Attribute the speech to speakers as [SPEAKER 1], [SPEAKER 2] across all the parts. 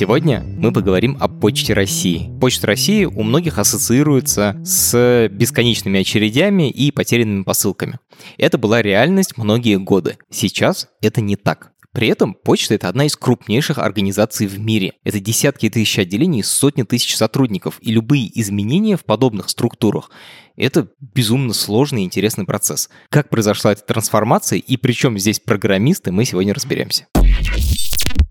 [SPEAKER 1] Сегодня мы поговорим о Почте России. Почта России у многих ассоциируется с бесконечными очередями и потерянными посылками. Это была реальность многие годы. Сейчас это не так. При этом почта — это одна из крупнейших организаций в мире. Это десятки тысяч отделений, сотни тысяч сотрудников, и любые изменения в подобных структурах — это безумно сложный и интересный процесс. Как произошла эта трансформация и при чем здесь программисты, мы сегодня разберемся.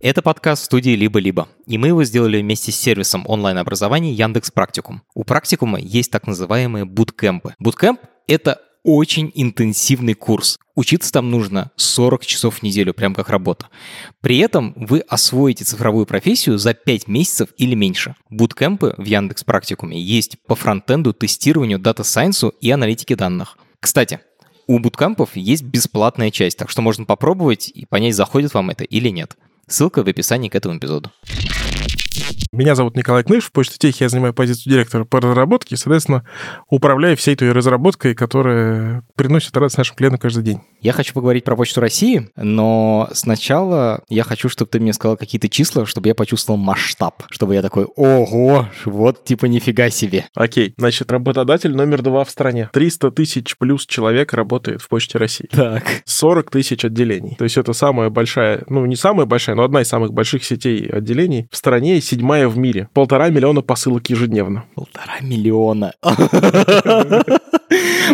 [SPEAKER 1] Это подкаст студии «Либо-либо», и мы его сделали вместе с сервисом онлайн-образования Яндекс Практикум. У Практикума есть так называемые буткемпы. Буткемп — это очень интенсивный курс. Учиться там нужно 40 часов в неделю, прям как работа. При этом вы освоите цифровую профессию за 5 месяцев или меньше. Буткемпы в Яндекс Практикуме есть по фронтенду, тестированию, дата-сайенсу и аналитике данных. Кстати, у буткемпов есть бесплатная часть, так что можно попробовать и понять, заходит вам это или нет. Ссылка в описании к этому эпизоду.
[SPEAKER 2] Меня зовут Николай Кныш, в Почте Техи я занимаю позицию директора по разработке и, соответственно, управляю всей той разработкой, которая приносит радость нашим клиентам каждый день.
[SPEAKER 1] Я хочу поговорить про Почту России, но сначала я хочу, чтобы ты мне сказал какие-то числа, чтобы я почувствовал масштаб, чтобы я такой, ого, вот типа нифига себе.
[SPEAKER 2] Окей, значит, работодатель номер два в стране. 300 тысяч плюс человек работает в Почте России.
[SPEAKER 1] Так.
[SPEAKER 2] 40 тысяч отделений. То есть это самая большая, ну не самая большая, но одна из самых больших сетей отделений в стране седьмая в мире. Полтора миллиона посылок ежедневно.
[SPEAKER 1] Полтора миллиона.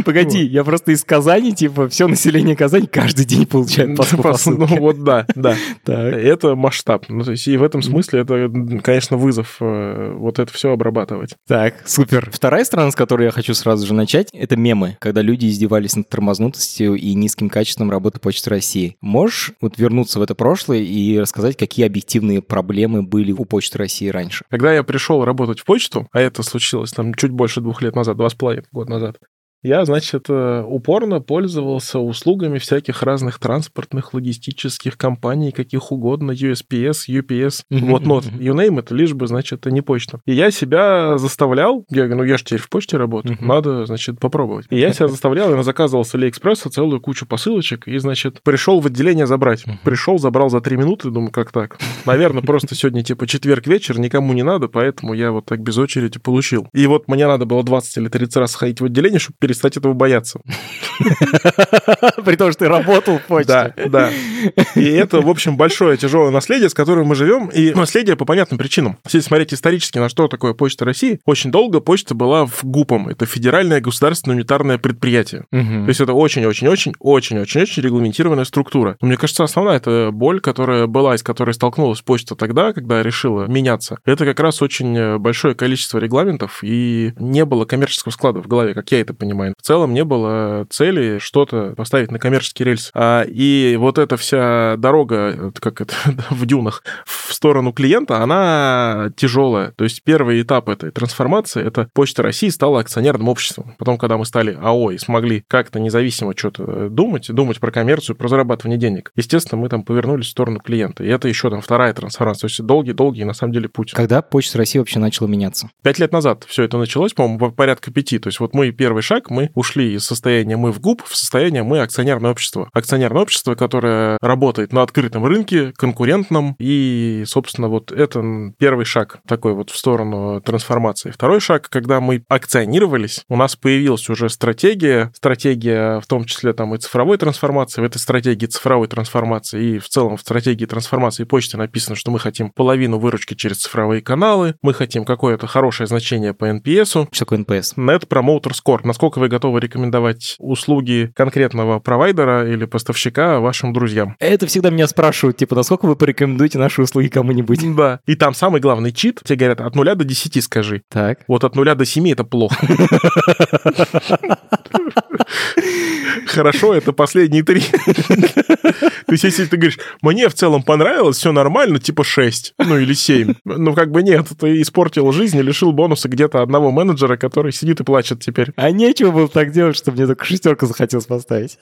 [SPEAKER 1] Погоди, я просто из Казани, типа, все население Казани каждый день получает посылку.
[SPEAKER 2] Ну вот да, да. Это масштаб. Ну то есть и в этом смысле это, конечно, вызов э, вот это все обрабатывать.
[SPEAKER 1] Так, супер. Вторая страна, с которой я хочу сразу же начать, это мемы, когда люди издевались над тормознутостью и низким качеством работы Почты России. Можешь вот вернуться в это прошлое и рассказать, какие объективные проблемы были у Почты России раньше?
[SPEAKER 2] Когда я пришел работать в почту, а это случилось там чуть больше двух лет назад, два с половиной года назад, я, значит, э, упорно пользовался услугами всяких разных транспортных, логистических компаний, каких угодно, USPS, UPS, whatnot, you name it, лишь бы, значит, это не почта. И я себя заставлял, я говорю, ну я же теперь в почте работаю, надо, значит, попробовать. И я себя заставлял, я заказывал с Алиэкспресса целую кучу посылочек, и, значит, пришел в отделение забрать. Пришел, забрал за три минуты, думаю, как так? Наверное, просто сегодня, типа, четверг вечер, никому не надо, поэтому я вот так без очереди получил. И вот мне надо было 20 или 30 раз ходить в отделение, чтобы перестать этого бояться.
[SPEAKER 1] При том, что ты работал в почте.
[SPEAKER 2] Да, да. И это, в общем, большое тяжелое наследие, с которым мы живем, и наследие по понятным причинам. Если смотреть исторически, на что такое Почта России, очень долго почта была в ГУПом. Это Федеральное государственное унитарное предприятие. То есть это очень-очень-очень-очень-очень регламентированная структура. Мне кажется, основная это боль, которая была, из которой столкнулась почта тогда, когда решила меняться. Это как раз очень большое количество регламентов, и не было коммерческого склада в голове, как я это понимаю. В целом не было цели что-то поставить на коммерческий рельс. А, и вот эта вся дорога, как это в дюнах, в сторону клиента, она тяжелая. То есть первый этап этой трансформации — это Почта России стала акционерным обществом. Потом, когда мы стали АО и смогли как-то независимо что-то думать, думать про коммерцию, про зарабатывание денег, естественно, мы там повернулись в сторону клиента. И это еще там вторая трансформация. То есть долгий-долгий, на самом деле, путь.
[SPEAKER 1] Когда Почта России вообще начала меняться?
[SPEAKER 2] Пять лет назад все это началось, по-моему, порядка пяти. То есть вот мы первый шаг, мы ушли из состояния мы в ГУП в состояние мы акционерное общество. Акционерное общество, которое работает на открытом рынке, конкурентном, и, собственно, вот это первый шаг такой вот в сторону трансформации. Второй шаг, когда мы акционировались, у нас появилась уже стратегия, стратегия в том числе там и цифровой трансформации, в этой стратегии цифровой трансформации и в целом в стратегии трансформации почты написано, что мы хотим половину выручки через цифровые каналы, мы хотим какое-то хорошее значение по NPS.
[SPEAKER 1] Что такое NPS?
[SPEAKER 2] Net Promoter Score. Насколько насколько вы готовы рекомендовать услуги конкретного провайдера или поставщика вашим друзьям.
[SPEAKER 1] Это всегда меня спрашивают, типа, насколько вы порекомендуете наши услуги кому-нибудь?
[SPEAKER 2] Да. И там самый главный чит, тебе говорят, от нуля до 10 скажи.
[SPEAKER 1] Так.
[SPEAKER 2] Вот от нуля до 7 это плохо. Хорошо, это последние три. То есть, если ты говоришь, мне в целом понравилось, все нормально, типа 6, ну или 7. Ну, как бы нет, ты испортил жизнь и лишил бонуса где-то одного менеджера, который сидит и плачет теперь.
[SPEAKER 1] А нечего было так делать, что мне только шестерку захотелось поставить.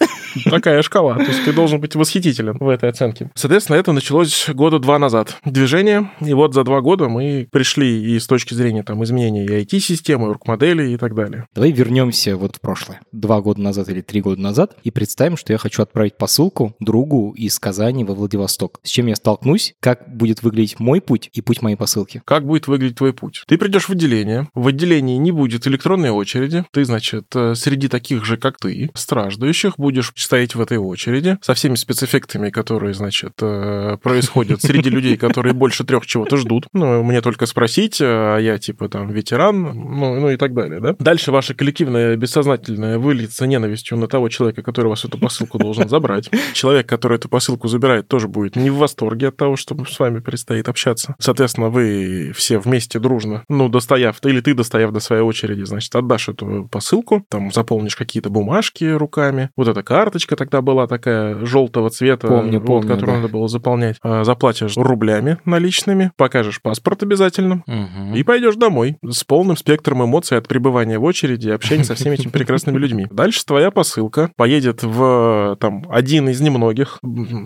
[SPEAKER 2] Такая шкала. То есть ты должен быть восхитителен в этой оценке. Соответственно, это началось года два назад. Движение. И вот за два года мы пришли и с точки зрения там изменений и IT-системы, орг-модели и так далее.
[SPEAKER 1] Давай вернемся вот в прошлое. Два года назад или три года назад и представим, что я хочу отправить посылку другу из Казани во Владивосток. С чем я столкнусь, как будет выглядеть мой путь и путь моей посылки.
[SPEAKER 2] Как будет выглядеть твой путь? Ты придешь в отделение. В отделении не будет электронной очереди. Ты, значит, э, среди таких же, как ты, страждущих, будешь стоять в этой очереди со всеми спецэффектами, которые, значит, э, происходят среди людей, которые больше трех чего-то ждут. Ну, мне только спросить, а я, типа, там, ветеран, ну, ну и так далее, да? Дальше ваше коллективное бессознательное выльется ненавистью на того человека, который вас эту посылку должен забрать. Человек, который эту посылку забирает, тоже будет не в восторге от того, что с вами предстоит общаться. Соответственно, вы все вместе дружно, ну, достояв, или ты, достояв до своей очереди, значит, отдашь эту посылку, там заполнишь какие-то бумажки руками. Вот эта карточка тогда была такая желтого цвета,
[SPEAKER 1] Помню,
[SPEAKER 2] вот,
[SPEAKER 1] помню,
[SPEAKER 2] которую
[SPEAKER 1] да.
[SPEAKER 2] надо было заполнять. А, Заплатишь рублями наличными, покажешь паспорт обязательно,
[SPEAKER 1] Мгм.
[SPEAKER 2] и пойдешь домой с полным спектром эмоций от пребывания в очереди и общения со всеми этими прекрасными людьми. Дальше твоя посылка поедет в там один из немногих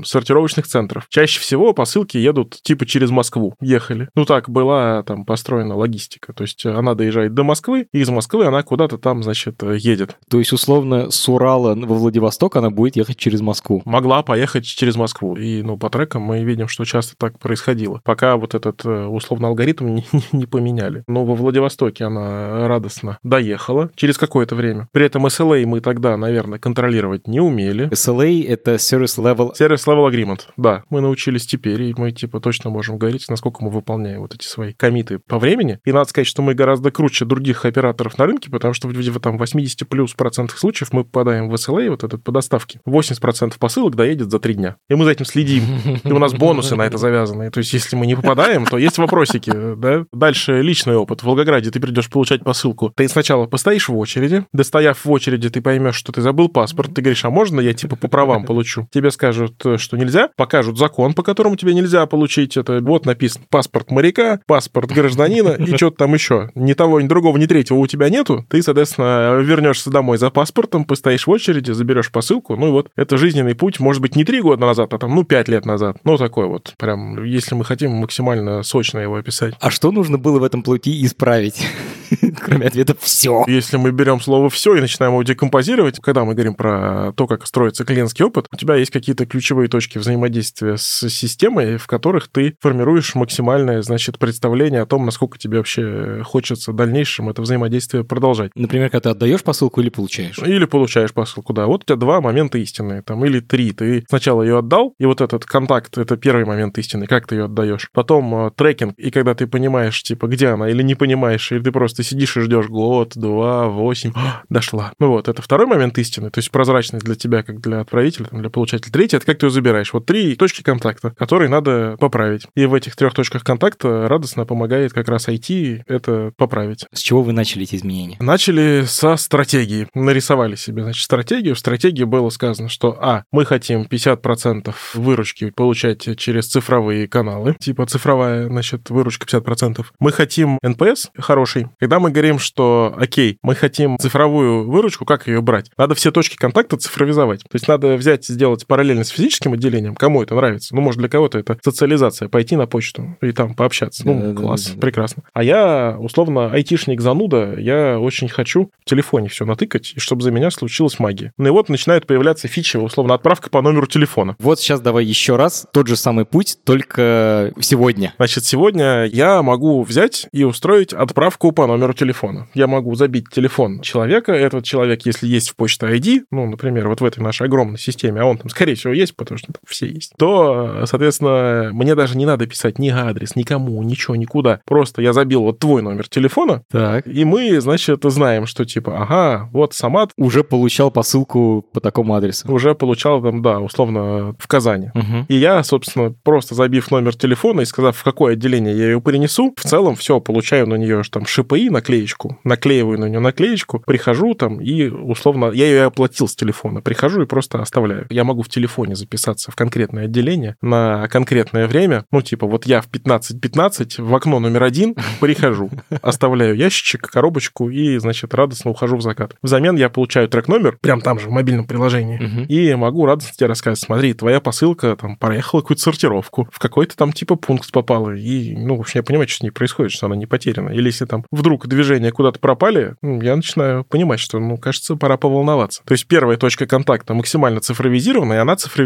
[SPEAKER 2] сортировочных центров. Чаще всего посылки едут типа через Москву. Ехали. Ну так была там построена логистика. То есть она доезжает до Москвы, и из Москвы она куда-то там, значит, едет.
[SPEAKER 1] То есть, условно, с Урала во Владивосток она будет ехать через Москву.
[SPEAKER 2] Могла поехать через Москву. И, ну, по трекам мы видим, что часто так происходило. Пока вот этот, э, условно, алгоритм не, не- не поменяли. Но во Владивостоке она радостно доехала через какое-то время. При этом SLA мы тогда, наверное, контролировать не умели.
[SPEAKER 1] SLA — это Service Level
[SPEAKER 2] Service Level Agreement, да, мы научились теперь, и мы, типа, точно можем говорить, насколько мы выполняем вот эти свои комиты по времени. И надо сказать, что мы гораздо круче других операторов на рынке, потому что в, там 80 плюс процентах случаев мы попадаем в SLA, вот этот по доставке. 80% посылок доедет за три дня. И мы за этим следим. И у нас бонусы на это завязаны. То есть, если мы не попадаем, то есть вопросики, да? Дальше личный опыт. В Волгограде ты придешь получать посылку. Ты сначала постоишь в очереди. Достояв в очереди, ты поймешь, что ты забыл паспорт. Ты говоришь, а можно я типа по правам получу? Тебе скажут, э, что нельзя. Покажут закон, по которому тебе нельзя получить это. Вот написано паспорт моряка, паспорт гражданина и что-то там еще. Ни того, ни другого, ни третьего у тебя нету. Ты, соответственно, вернешься домой за паспортом, постоишь в очереди, заберешь посылку. Ну и вот это жизненный путь, может быть, не три года назад, а там, ну, пять лет назад. Ну, такой вот. Прям, если мы хотим максимально сочно его описать.
[SPEAKER 1] А что нужно было в этом пути исправить? Кроме ответа «все».
[SPEAKER 2] Если мы берем слово «все» и начинаем его декомпозировать, когда мы говорим про то, как строится клиентский опыт, у тебя есть какие-то ключевые точки взаимодействия с системой, в которых ты формируешь максимальное, значит, представление о том, насколько тебе вообще хочется в дальнейшем это взаимодействие продолжать.
[SPEAKER 1] Например, когда ты отдаешь посылку или получаешь.
[SPEAKER 2] Или получаешь посылку, да. Вот у тебя два момента истины, там, или три. Ты сначала ее отдал, и вот этот контакт — это первый момент истины, как ты ее отдаешь. Потом э, трекинг, и когда ты понимаешь, типа, где она, или не понимаешь, или ты просто сидишь и ждешь год, два, восемь, «А, дошла. Ну вот, это второй момент истины, то есть прозрачность для тебя, как для отправителя, там, для получателя. Третий — это как ты ее забираешь. Вот три точки контакта, которые надо поправить. И в этих трех точках контакта радостно помогает как раз IT это поправить.
[SPEAKER 1] С чего вы начали эти изменения?
[SPEAKER 2] Начали со стратегии. Нарисовали себе, значит, стратегию. В стратегии было сказано, что, а, мы хотим 50% выручки получать через цифровые каналы, типа цифровая, значит, выручка 50%. Мы хотим NPS хороший. Когда мы говорим, что, окей, мы хотим цифровую выручку, как ее брать? Надо все точки контакта цифровизовать. То есть надо взять, сделать параллельно с физическим отделением, кому это нравится. Ну, может, для кого-то это социализация, пойти на почту и там пообщаться. Ну,
[SPEAKER 1] Да-да-да-да.
[SPEAKER 2] класс, прекрасно. А я, условно, айтишник зануда, я очень хочу в телефоне все натыкать, и чтобы за меня случилась магия. Ну и вот начинают появляться фичи, условно, отправка по номеру телефона.
[SPEAKER 1] Вот сейчас давай еще раз тот же самый путь, только сегодня.
[SPEAKER 2] Значит, сегодня я могу взять и устроить отправку по номеру телефона. Я могу забить телефон человека, этот человек, если есть в почте ID, ну, например, вот в этой нашей огромной системе, а он там, скорее всего, есть, потому что там все есть, то, соответственно, мне даже не надо писать ни адрес, никому, ничего, никуда. Просто я забил вот твой номер телефона,
[SPEAKER 1] Так.
[SPEAKER 2] и мы, значит, знаем, что типа, ага, вот Самат
[SPEAKER 1] Уже получал посылку по такому адресу.
[SPEAKER 2] уже получал там, да, условно, в Казани.
[SPEAKER 1] Мгм.
[SPEAKER 2] И я, собственно, просто забив номер телефона и сказав, в какое отделение я ее принесу, в целом все, получаю на нее там ШПИ, наклеечку, наклеиваю на нее наклеечку, прихожу там и, условно, я ее оплатил с телефона, прихожу и просто оставляю. Я могу в телефоне записаться в конкретное отделение на конкретное время, ну, типа, вот я в 15.15 в окно номер один прихожу, оставляю ящичек, коробочку и, значит, радостно ухожу в закат. Взамен я получаю трек-номер, прям там же, в мобильном приложении,
[SPEAKER 1] Мгм.
[SPEAKER 2] и могу радостно тебе рассказать, смотри, твоя посылка там проехала какую-то сортировку, в какой-то там типа пункт попала, и, ну, в общем, я понимаю, что с ней происходит, что она не потеряна. Или если там вдруг движения куда-то пропали, ну, я начинаю понимать, что, ну, кажется, пора поволноваться. То есть первая точка контакта максимально цифровизирована, и она цифровизирована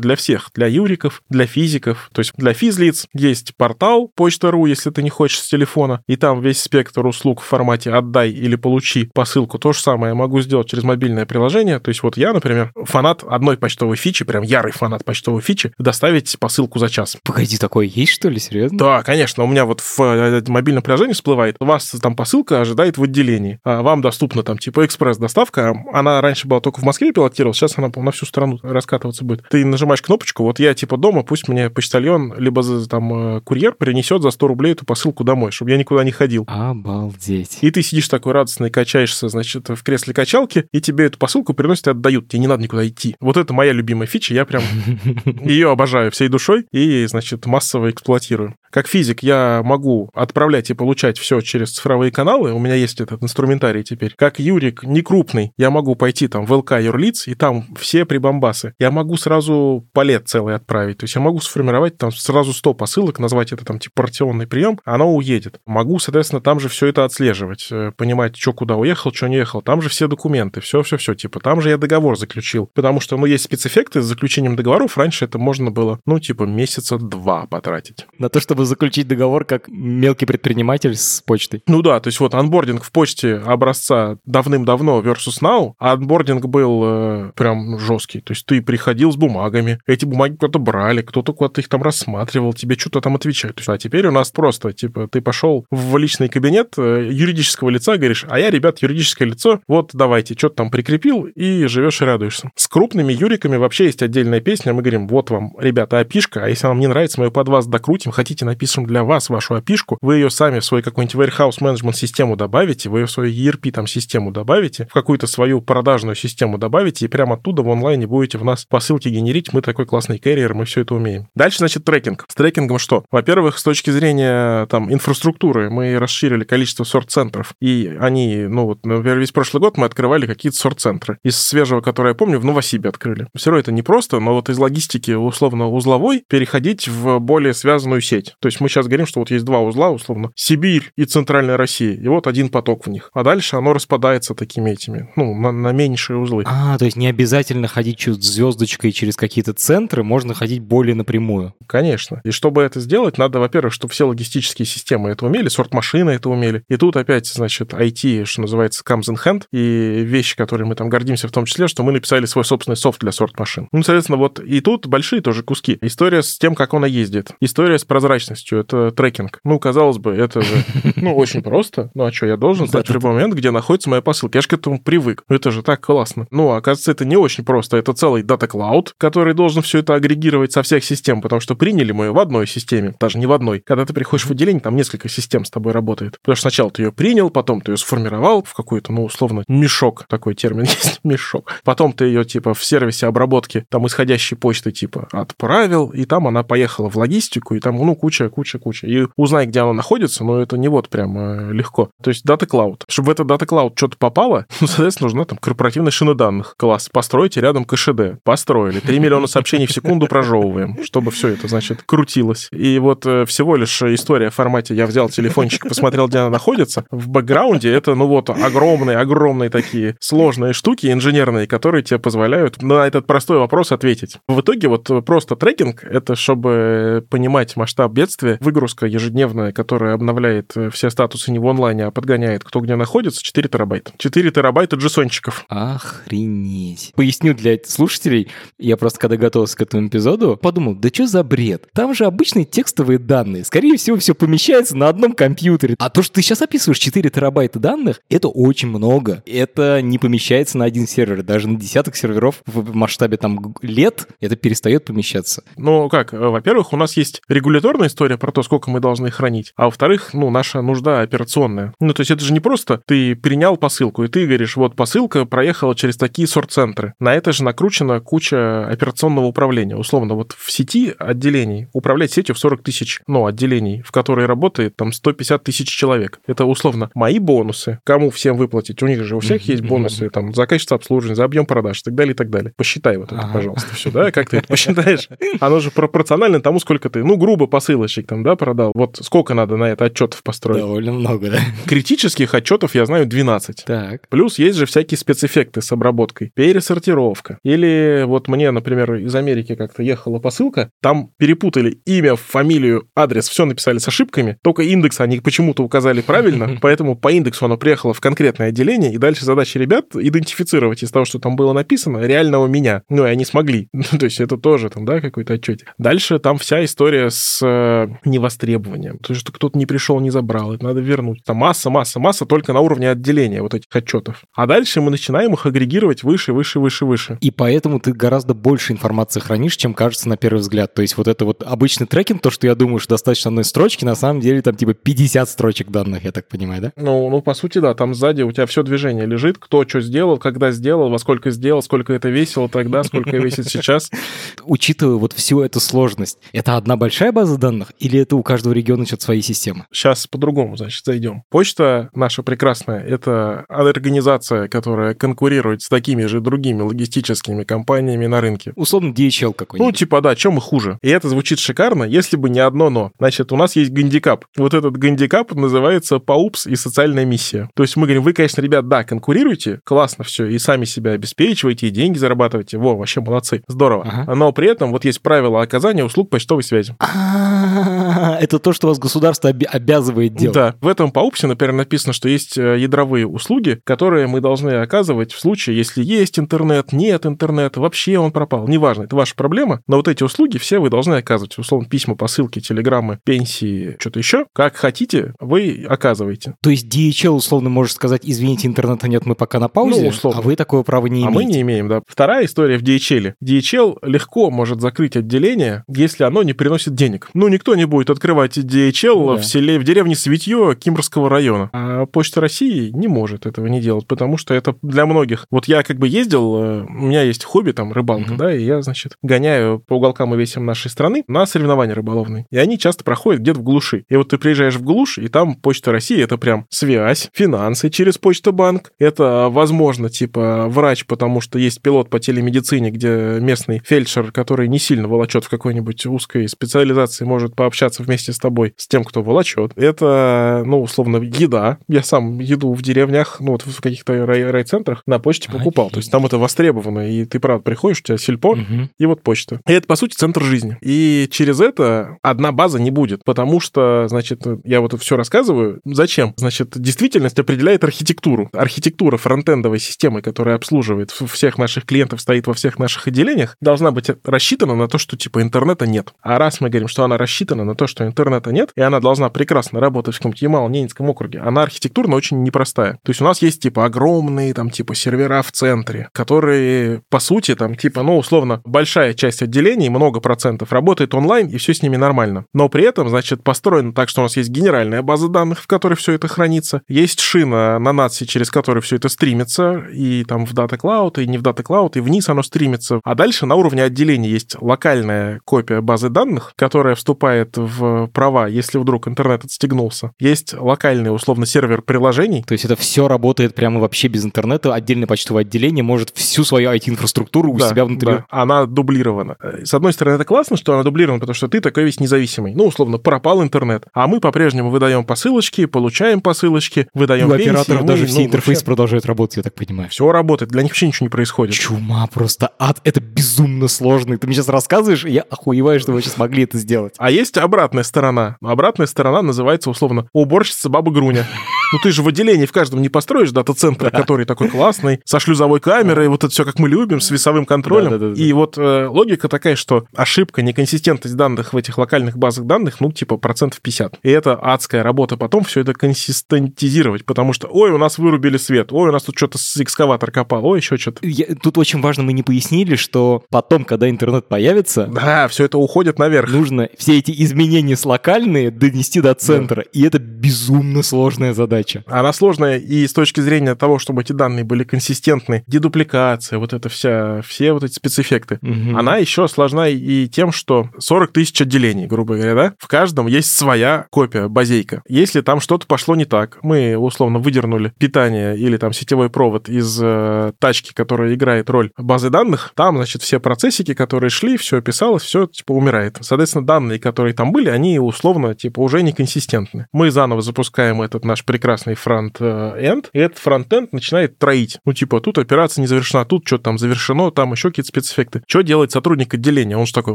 [SPEAKER 2] для всех, для юриков, для физиков. То есть для физлиц есть портал почта.ру, если ты не хочешь с телефона, и там весь спектр услуг в формате «отдай» или «получи» посылку. То же самое я могу сделать через мобильное приложение. То есть вот я, например, фанат одной почтовой фичи, прям ярый фанат почтовой фичи, доставить посылку за час.
[SPEAKER 1] Погоди, такое есть, что ли, серьезно?
[SPEAKER 2] Да, конечно, у меня вот в э, мобильном приложении всплывает, вас там посылка ожидает в отделении, а вам доступна там типа экспресс-доставка, она раньше была только в Москве пилотировалась, сейчас она на всю страну раскатываться будет. Ты нажимаешь кнопочку, вот я типа дома, пусть мне почтальон, либо там э, курьер принесет за 100 рублей эту посылку домой, чтобы я никуда не ходил.
[SPEAKER 1] Обалдеть.
[SPEAKER 2] И ты сидишь такой радостный, качаешься, значит, в кресле качалки, и тебе эту посылку приносят и отдают. Тебе не надо никуда идти. Вот это моя любимая фича, я прям ее обожаю всей душой и, значит, массово эксплуатирую. Как физик я могу отправлять и получать все через цифровые каналы, у меня есть этот инструментарий теперь. Как Юрик не крупный, я могу пойти там в ЛК Юрлиц, и там все прибамбасы. Я могу сразу палет целый отправить. То есть я могу сформировать там сразу 100 посылок, назвать это там типа партионный прием, оно уедет. Могу, соответственно, там же все это отслеживать, э, понимать, что куда уехал, что не уехал. Там же все документы, все-все-все. Типа там же я договор заключил. Потому что, ну, есть спецэффекты с заключением договоров. Раньше это можно было, ну, типа месяца два потратить.
[SPEAKER 1] На то, чтобы заключить договор как мелкий предприниматель с почтой.
[SPEAKER 2] Ну да, то есть вот анбординг в почте образца давным-давно versus now, а анбординг был э, прям жесткий. То есть ты приходил с бумагами, эти бумаги кто-то брали, кто-то куда-то их там рассматривал, тебе что-то там отвечают. А теперь у нас просто, типа, ты пошел в личный кабинет э, юридического лица, говоришь, а я, ребят, юридическое лицо, вот давайте, что-то там прикрепил, и живешь и радуешься. С крупными юриками вообще есть отдельная песня, мы говорим, вот вам, ребята, опишка, а если вам не нравится, мы ее под вас докрутим, хотите, напишем для вас вашу опишку, вы ее сами в свою какую-нибудь warehouse management систему добавите, вы ее в свою ERP там систему добавите, в какую-то свою продажную систему добавите, и прямо оттуда в онлайне будете в нас посылки генерить. Мы такой классный карьер, мы все это умеем. Дальше, значит, трекинг. С трекингом что? Во-первых, с точки зрения там инфраструктуры мы расширили количество сорт-центров, и они, ну вот, например, весь прошлый год мы открывали какие-то сорт-центры. Из свежего, которое я помню, в Новосибе открыли. Все равно это не просто, но вот из логистики условно узловой переходить в более связанную сеть. То есть мы сейчас говорим, что вот есть два узла, условно, Сибирь и Центральная Россия, и вот один поток в них. А дальше оно распадается такими этими, ну, на, на меньшие узлы.
[SPEAKER 1] А, то есть не обязательно ходить чуть звездочкой через какие-то центры, можно ходить более напрямую.
[SPEAKER 2] Конечно. И чтобы это сделать, надо, во-первых, чтобы все логистические системы это умели, сорт-машины это умели. И тут опять, значит, IT, что называется, comes in hand, и вещи, которые мы там гордимся в том числе, что мы написали свой собственный софт для сорт-машин. Ну, соответственно, вот и тут большие тоже куски. История с тем, как она ездит. История с прозрачностью, это трекинг. Ну, казалось бы, это же, ну, очень просто. Ну, а что, я должен знать в любой момент, где находится моя посылка. Я же к этому привык. Ну, Это же так классно. Ну, оказывается, это не очень просто. Это целый дата клауд, который должен все это агрегировать со всех систем, потому что приняли мы ее в одной системе, даже не в одной. Когда ты приходишь в отделение, там несколько систем с тобой работает. Потому что сначала ты ее принял, потом ты ее сформировал в какой-то, ну, условно, мешок, такой термин есть, мешок. Потом ты ее, типа, в сервисе обработки, там, исходящей почты, типа, отправил, и там она поехала в логистику, и там, ну, куча, куча, куча. И узнай, где она находится, но это не вот прям э, легко. То есть дата клауд. Чтобы в этот дата клауд что-то попало, ну, соответственно, нужна там корпоративная шина данных. Класс. Постройте рядом КШД. Построили. 3 миллиона сообщений в секунду прожевываем, чтобы все это, значит, крутилось. И вот э, всего лишь история в формате я взял телефончик, посмотрел, где она находится. В бэкграунде это, ну вот, огромные, огромные такие сложные штуки инженерные, которые тебе позволяют на этот простой вопрос ответить. В итоге вот просто трекинг — это чтобы понимать масштаб бедствия, соответствие. Выгрузка ежедневная, которая обновляет э, все статусы не в онлайне, а подгоняет, кто где находится, 4 терабайта. 4 терабайта джессончиков.
[SPEAKER 1] Охренеть. Поясню для слушателей, я просто когда готовился к этому эпизоду, подумал, да что за бред? Там же обычные текстовые данные. Скорее всего, все помещается на одном компьютере. А то, что ты сейчас описываешь 4 терабайта данных, это очень много. Это не помещается на один сервер. Даже на десяток серверов в масштабе там лет это перестает помещаться.
[SPEAKER 2] Ну как, э, во-первых, у нас есть регуляторная история про то, сколько мы должны хранить, а во-вторых, ну, наша нужда операционная. Ну, то есть это же не просто ты принял посылку, и ты говоришь, вот посылка проехала через такие сорт-центры. На это же накручена куча операционного управления. Условно, вот в сети отделений управлять сетью в 40 тысяч, ну, отделений, в которой работает там 150 тысяч человек. Это условно мои бонусы, кому всем выплатить. У них же у всех есть бонусы там за качество обслуживания, за объем продаж и так далее, и так далее. Посчитай вот это, пожалуйста, все, да, как ты это посчитаешь? Оно же пропорционально тому, сколько ты, ну, грубо посылочек там, да, продал. Вот сколько надо на это отчетов построить?
[SPEAKER 1] Довольно много, да.
[SPEAKER 2] Критических отчетов я знаю 12.
[SPEAKER 1] Так.
[SPEAKER 2] Плюс есть же всякие спецэффекты с обработкой. Пересортировка. Или вот мне, например, из Америки как-то ехала посылка, там перепутали имя, фамилию, адрес, все написали с ошибками, только индекс они почему-то указали правильно, поэтому по индексу оно приехало в конкретное отделение, и дальше задача ребят идентифицировать из того, что там было написано, реального меня. Ну, и они смогли. То есть это тоже там, да, какой-то отчет. Дальше там вся история с э, невостребованием. То есть что кто-то не пришел, не забрал, это надо вернуть. Там масса, масса, масса только на уровне отделения вот этих отчетов. А дальше мы начинаем их агрегировать выше, выше, выше, выше.
[SPEAKER 1] И поэтому ты гораздо больше информации хранишь, чем кажется на первый взгляд. То есть вот это вот обычный трекинг, то, что я думаю, что достаточно одной строчки, на самом деле там типа 50 строчек данных, я так понимаю, да?
[SPEAKER 2] Ну, ну, по сути, да, там сзади у тебя все движение лежит, кто что сделал, когда сделал, во сколько сделал, сколько это весело тогда, сколько весит сейчас.
[SPEAKER 1] Учитывая вот всю эту сложность, это одна большая база данных или это у каждого региона что-то свои системы?
[SPEAKER 2] Сейчас по-другому, значит, зайдем. Почта наша прекрасная, это организация, которая конкурирует с такими же другими логистическими компаниями на рынке.
[SPEAKER 1] Условно DHL какой-нибудь.
[SPEAKER 2] Ну, типа, да, чем мы хуже? И это звучит шикарно, если бы не одно но. Значит, у нас есть гандикап. Вот этот гандикап называется ПАУПС и социальная миссия. То есть мы говорим, вы, конечно, ребят, да, конкурируете, классно все, и сами себя обеспечиваете, и деньги зарабатываете. Во, вообще молодцы, здорово.
[SPEAKER 1] Ага.
[SPEAKER 2] Но при этом вот есть правила оказания услуг почтовой связи.
[SPEAKER 1] А, Это то, что вас государство обязывает делать.
[SPEAKER 2] Да, в этом ПАУПСе, например, написано, что есть э, ядровые услуги, которые мы должны оказывать в случае, если есть интернет, нет интернета, вообще он пропал. Неважно, это ваша проблема, но вот эти услуги все вы должны оказывать. Условно, письма, посылки, телеграммы, пенсии, что-то еще. Как хотите, вы оказываете.
[SPEAKER 1] То есть DHL условно может сказать, извините, интернета нет, мы пока на паузе,
[SPEAKER 2] Ну, условно.
[SPEAKER 1] а вы такого права не
[SPEAKER 2] а
[SPEAKER 1] имеете.
[SPEAKER 2] мы не имеем, да. Вторая история в DHL. DHL легко может закрыть отделение, если оно не приносит денег. Ну, никто не будет открывать DHL
[SPEAKER 1] да.
[SPEAKER 2] в селе, в деревне Светье Кимбрского района. А Почта России не может этого не делать, потому что это для многих. Вот я как бы ездил, э, у меня есть хобби, там, рыбалка,
[SPEAKER 1] Мгм.
[SPEAKER 2] да, и я, значит, гоняю по уголкам и весям нашей страны на соревнования рыболовные. И они часто проходят где-то в глуши. И вот ты приезжаешь в глушь, и там Почта России — это прям связь, финансы через Почта-банк. Это, возможно, типа врач, потому что есть пилот по телемедицине, где местный фельдшер, который не сильно волочет в какой-нибудь узкой специализации, может пообщаться вместе с тобой, с тем, кто волочет. Это, ну, условно, еда. Я сам еду в деревнях, ну, вот в каких-то рай- райцентрах на почте покупал. То есть там это востребовано, и ты, правда, приходишь, у тебя сельпо,
[SPEAKER 1] Мгм.
[SPEAKER 2] и вот почта. И это, по сути, центр жизни. И через это одна база не будет, потому что, значит, я вот все рассказываю. Зачем? Значит, действительность определяет архитектуру. Архитектура фронтендовой системы, которая обслуживает всех наших клиентов, стоит во всех наших отделениях, должна быть рассчитана на то, что, типа, интернета нет. А раз мы говорим, что она рассчитана на то, что интернета нет, и она должна прекрасно работать в каком-то Ямало-Ненецком округе, она архитектурно очень непростая. То есть у нас есть, типа, огромные, там, типа, сервера в центре, которые, по сути, там, типа, ну, условно, большая часть отделений, много процентов, работает онлайн, и все с ними нормально. Но при этом, значит, построено так, что у нас есть генеральная база данных, в которой все это хранится, есть шина на NATS, через которую все это стримится, и там в Data Cloud, и не в Data Cloud, и вниз оно стримится. А дальше на уровне отделения есть локальная копия базы данных, которая вступает в права, если вдруг интернет отстегнулся. Есть локальный, условно, сервер приложений,
[SPEAKER 1] То есть это все работает прямо вообще без интернета. Отдельное почтовое отделение может всю свою IT-инфраструктуру у
[SPEAKER 2] Да,
[SPEAKER 1] себя внутри.
[SPEAKER 2] да, она дублирована. Э, С одной стороны, это классно, что она дублирована, потому что ты такой весь независимый. Ну, условно, пропал интернет. А мы по-прежнему выдаем посылочки, получаем посылочки, выдаем
[SPEAKER 1] у операторов даже все интерфейсы
[SPEAKER 2] Все,
[SPEAKER 1] продолжают работать, я так понимаю.
[SPEAKER 2] работает, для них вообще ничего не происходит.
[SPEAKER 1] Чума, просто ад. Это безумно сложно. И Ты мне сейчас рассказываешь, и я охуеваю, что вы сейчас могли это сделать.
[SPEAKER 2] А А есть обратная сторона. Обратная сторона называется условно уборщица баба Груня. Ну ты же в отделении в каждом не построишь дата-центр, который такой классный, со шлюзовой камерой, вот это все как мы любим, с весовым контролем. И вот э, логика такая, что ошибка, неконсистентность данных в этих локальных базах данных, ну типа процентов 50. И это адская работа потом все это консистентизировать, потому что, ой, у нас вырубили свет, ой, у нас тут что-то с экскаватор копал, ой, еще что-то.
[SPEAKER 1] Тут очень важно, мы не пояснили, что потом, когда интернет появится...
[SPEAKER 2] Да, все это уходит наверх.
[SPEAKER 1] Нужно все эти изменения с локальные донести до центра, да. и это безумно сложная задача задача.
[SPEAKER 2] Она сложная и с точки зрения того, чтобы эти данные были консистентны, дедупликация, вот это вся, все вот эти спецэффекты. Угу. Она еще сложна и тем, что 40 тысяч отделений, грубо говоря, да? В каждом есть своя копия, базейка. Если там что-то пошло не так, мы условно выдернули питание или там сетевой провод из э, тачки, которая играет роль базы данных, там, значит, все процессики, которые шли, все писалось, все, типа, умирает. Соответственно, данные, которые там были, они условно, типа, уже неконсистентны. Мы заново запускаем этот наш прекрасный прекрасный фронт-энд, и этот фронт-энд начинает троить. Ну, типа, тут операция не завершена, тут что-то там завершено, там еще какие-то спецэффекты. Что делает сотрудник отделения? Он же такой,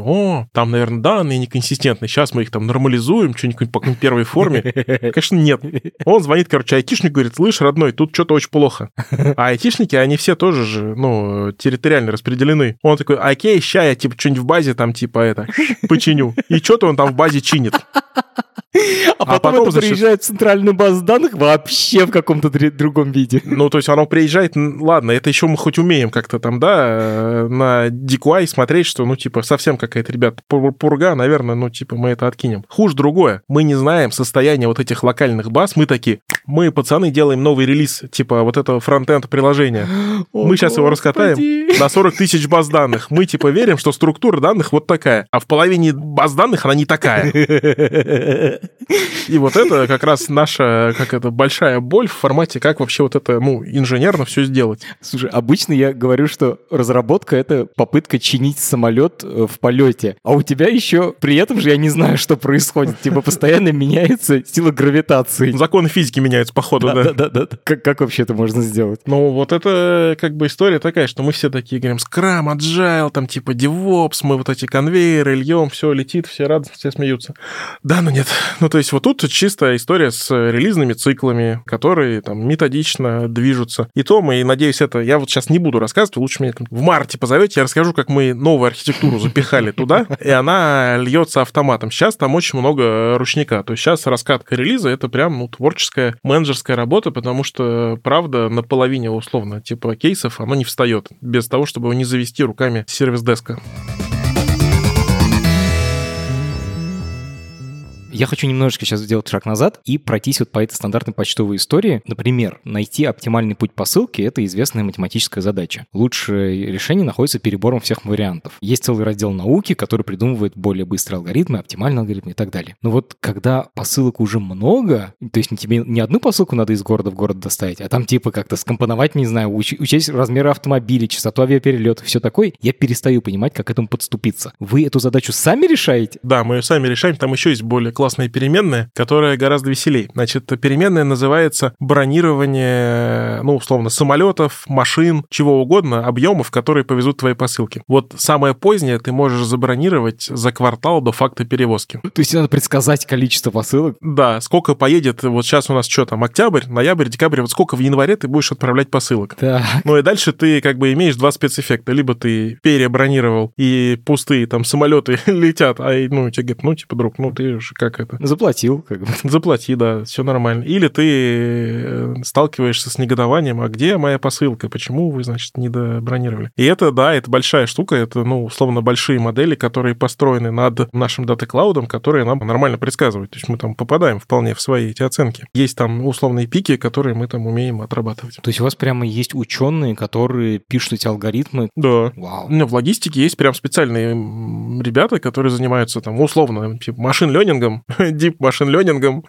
[SPEAKER 2] о, там, наверное, данные неконсистентные, сейчас мы их там нормализуем, что-нибудь по первой форме. Конечно, нет. Он звонит, короче, айтишник, говорит, слышь, родной, тут что-то очень плохо. А айтишники, они все тоже же, ну, территориально распределены. Он такой, окей, ща я, типа, что-нибудь в базе там, типа, это, починю. И что-то он там в базе чинит.
[SPEAKER 1] А, а потом, это приезжает в центральную базу данных вообще в каком-то другом виде.
[SPEAKER 2] Ну, то есть оно приезжает, ладно, это еще мы хоть умеем как-то там, да, э, на DQI смотреть, что, ну, типа, совсем какая-то, ребят, пурга, наверное, ну, типа, мы это откинем. Хуже другое. Мы не знаем состояние вот этих локальных баз. Мы такие, мы, пацаны, делаем новый релиз, типа, вот этого фронтенд приложения. О, мы сейчас господи. его раскатаем на 40 тысяч баз данных. Мы, типа, верим, что структура данных вот такая, а в половине баз данных она не такая. И вот это как раз наша, как это, большая боль в формате, как вообще вот это, ну, инженерно все сделать.
[SPEAKER 1] Слушай, обычно я говорю, что разработка — это попытка чинить самолет э, в полете, а у тебя еще при этом же я не знаю, что происходит. Типа постоянно меняется сила гравитации.
[SPEAKER 2] Законы физики меняются, походу, да.
[SPEAKER 1] Да-да-да. Как, как вообще это можно сделать?
[SPEAKER 2] Ну, вот это как бы история такая, что мы все такие говорим, скрам, agile, там типа DevOps, мы вот эти конвейеры льем, все летит, все рады, все смеются. Да, но нет. Ну, то есть вот тут чистая история с релизными циклами, которые там методично движутся. И то мы, надеюсь, это... Я вот сейчас не буду рассказывать, лучше меня в марте позовете, я расскажу, как мы новую архитектуру запихали туда, и она льется автоматом. Сейчас там очень много ручника. То есть сейчас раскатка релиза — это прям ну, творческая менеджерская работа, потому что, правда, на половине условно типа кейсов оно не встает без того, чтобы его не завести руками сервис-деска.
[SPEAKER 1] Я хочу немножечко сейчас сделать шаг назад и пройтись вот по этой стандартной почтовой истории. Например, найти оптимальный путь посылки — это известная математическая задача. Лучшее решение находится перебором всех вариантов. Есть целый раздел науки, который придумывает более быстрые алгоритмы, оптимальные алгоритмы и так далее. Но вот когда посылок уже много, то есть тебе не одну посылку надо из города в город доставить, а там типа как-то скомпоновать, не знаю, уч- учесть размеры автомобиля, частоту авиаперелета, все такое, я перестаю понимать, как к этому подступиться. Вы эту задачу сами решаете?
[SPEAKER 2] Да, мы ее сами решаем. Там еще есть более классные классная переменная, которая гораздо веселее. Значит, переменная называется бронирование, ну, условно, самолетов, машин, чего угодно, объемов, которые повезут твои посылки. Вот самое позднее ты можешь забронировать за квартал до факта перевозки.
[SPEAKER 1] То есть надо предсказать количество посылок?
[SPEAKER 2] Да, сколько поедет, вот сейчас у нас что там, октябрь, ноябрь, декабрь, вот сколько в январе ты будешь отправлять посылок.
[SPEAKER 1] Так.
[SPEAKER 2] Ну и дальше ты как бы имеешь два спецэффекта. Либо ты перебронировал, и пустые там самолеты летят, а ну тебе говорят, ну типа, друг, ну ты же как как это.
[SPEAKER 1] Заплатил, как бы.
[SPEAKER 2] Заплати, да, все нормально. Или ты э, сталкиваешься с негодованием, а где моя посылка, почему вы, значит, не добронировали? И это, да, это большая штука, это, ну, условно, большие модели, которые построены над нашим дата-клаудом, которые нам нормально предсказывают. То есть мы там попадаем вполне в свои эти оценки. Есть там условные пики, которые мы там умеем отрабатывать.
[SPEAKER 1] То есть у вас прямо есть ученые, которые пишут эти алгоритмы?
[SPEAKER 2] Да. Вау. В логистике есть прям специальные ребята, которые занимаются там условно типа машин-ленингом, deep machine learning,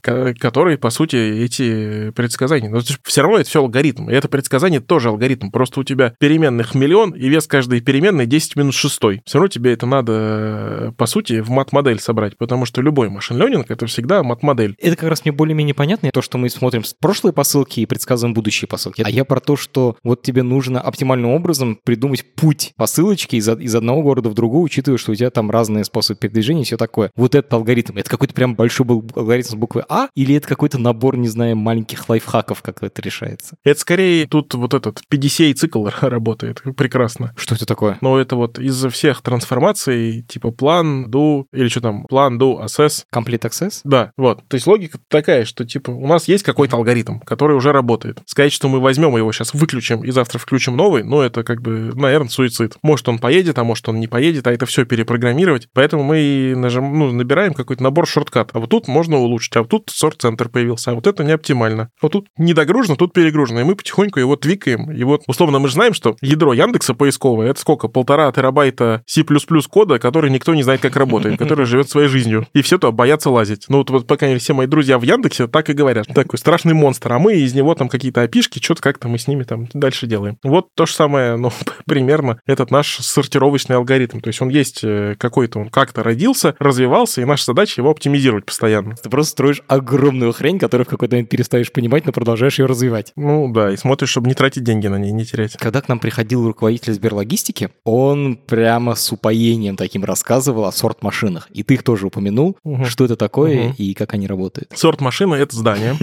[SPEAKER 2] который, по сути, эти предсказания. Но все равно это все алгоритм. И это предсказание тоже алгоритм. Просто у тебя переменных миллион, и вес каждой переменной 10 минус 6. Все равно тебе это надо, по сути, в мат-модель собрать, потому что любой машин ленинг это всегда мат-модель.
[SPEAKER 1] Это как раз мне более-менее понятно, то, что мы смотрим с прошлые посылки и предсказываем будущие посылки. А я про то, что вот тебе нужно оптимальным образом придумать путь посылочки из, из одного города в другой, учитывая, что у тебя там разные способы передвижения и все такое. Вот этот это какой-то прям большой был алгоритм с буквы А, или это какой-то набор, не знаю, маленьких лайфхаков, как это решается?
[SPEAKER 2] Это скорее тут вот этот PDCA-цикл работает прекрасно.
[SPEAKER 1] Что это такое?
[SPEAKER 2] Ну, это вот из-за всех трансформаций, типа план, do, или что там, план, do, access.
[SPEAKER 1] Complete access?
[SPEAKER 2] Да, вот. То есть логика такая, что, типа, у нас есть какой-то алгоритм, который уже работает. Сказать, что мы возьмем его сейчас, выключим и завтра включим новый, ну, это как бы, наверное, суицид. Может, он поедет, а может, он не поедет, а это все перепрограммировать. Поэтому мы нажим, ну, набираем какой-то набор шорткат. А вот тут можно улучшить, а вот тут сорт-центр появился, а вот это не оптимально. Вот тут не догружено, тут перегружено. И мы потихоньку его твикаем. И вот, условно, мы же знаем, что ядро Яндекса поисковое, это сколько? Полтора терабайта C++ кода, который никто не знает, как работает, который живет своей жизнью. И все то боятся лазить. Ну, вот, вот пока все мои друзья в Яндексе так и говорят. Такой страшный монстр, а мы из него там какие-то опишки, что-то как-то мы с ними там дальше делаем. Вот то же самое, ну, примерно этот наш сортировочный алгоритм. То есть он есть э, какой-то, он как-то родился, развивался, и наша задача его оптимизировать постоянно.
[SPEAKER 1] Ты просто строишь огромную хрень, которую в какой-то момент перестаешь понимать, но продолжаешь ее развивать.
[SPEAKER 2] Ну да, и смотришь, чтобы не тратить деньги на ней, не терять.
[SPEAKER 1] Когда к нам приходил руководитель Сберлогистики, он прямо с упоением таким рассказывал о сорт-машинах. И ты их тоже упомянул. Угу. Что это такое угу. и как они работают?
[SPEAKER 2] Сорт-машина — это здание.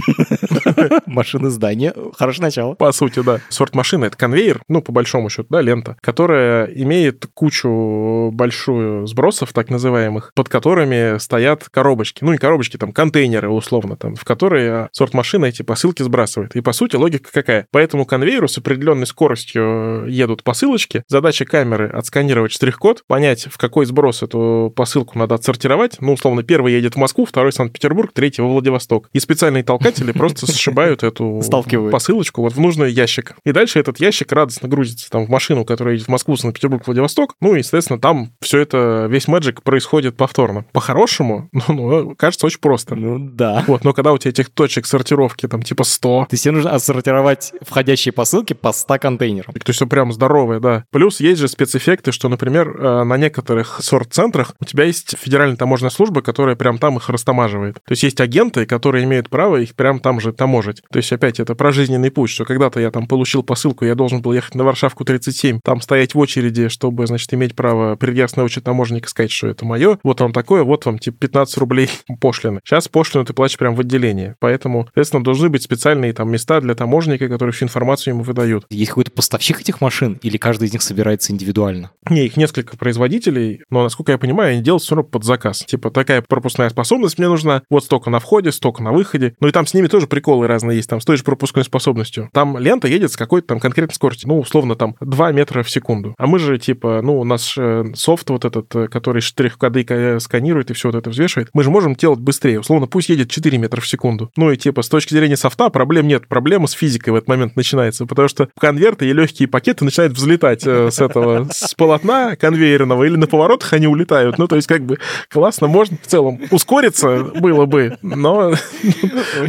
[SPEAKER 1] Машины здания. Хорошее начало.
[SPEAKER 2] По сути, да. Сорт-машина — это конвейер, ну, по большому счету, да, лента, которая имеет кучу большую сбросов, так называемых, под которыми стоят коробочки. Ну, не коробочки, там, контейнеры, условно, там, в которые сорт-машина эти посылки сбрасывает. И, по сути, логика какая? По этому конвейеру с определенной скоростью едут посылочки. Задача камеры — отсканировать штрих-код, понять, в какой сброс эту посылку надо отсортировать. Ну, условно, первый едет в Москву, второй в Санкт-Петербург, третий во Владивосток. И специальные толкатели просто сшибают эту посылочку вот в нужный ящик. И дальше этот ящик радостно грузится там в машину, которая едет в Москву, Санкт-Петербург, Владивосток. Ну, и, естественно, там все это, весь мэджик происходит повторно. По-хорошему, ну, ну, кажется, очень просто.
[SPEAKER 1] Ну, да.
[SPEAKER 2] Вот, но когда у тебя этих точек сортировки там типа 100...
[SPEAKER 1] То есть тебе нужно отсортировать входящие посылки по 100 контейнерам.
[SPEAKER 2] То есть все прям здоровое, да. Плюс есть же спецэффекты, что, например, э, на некоторых сорт-центрах у тебя есть федеральная таможенная служба, которая прям там их растамаживает. То есть есть агенты, которые имеют право их прям там же таможить. То есть опять это про жизненный путь, что когда-то я там получил посылку, я должен был ехать на Варшавку 37, там стоять в очереди, чтобы, значит, иметь право прийти на очередь таможенника сказать, что это мое. Вот вам такое, вот вам типа 15 рублей пошлины. Сейчас пошлину ты платишь прям в отделении. Поэтому, соответственно, должны быть специальные там места для таможенника, которые всю информацию ему выдают.
[SPEAKER 1] Есть какой-то поставщик этих машин или каждый из них собирается индивидуально?
[SPEAKER 2] Не, их несколько производителей, но, насколько я понимаю, они делают все равно под заказ. Типа, такая пропускная способность мне нужна, вот столько на входе, столько на выходе. Ну и там с ними тоже приколы разные есть, там с той же пропускной способностью. Там лента едет с какой-то там конкретной скоростью, ну, условно, там 2 метра в секунду. А мы же, типа, ну, у нас э, софт вот этот, э, который штрих-коды сканирует и все вот это взвешивает, мы же можем делать быстрее. Условно, пусть едет 4 метра в секунду. Ну и, типа, с точки зрения софта проблем нет. Проблема с физикой в этот момент начинается, потому что конверты и легкие пакеты начинают взлетать э, с этого, с полотна конвейерного, или на поворотах они улетают. Ну, то есть, как бы, классно, можно в целом ускориться было бы, но,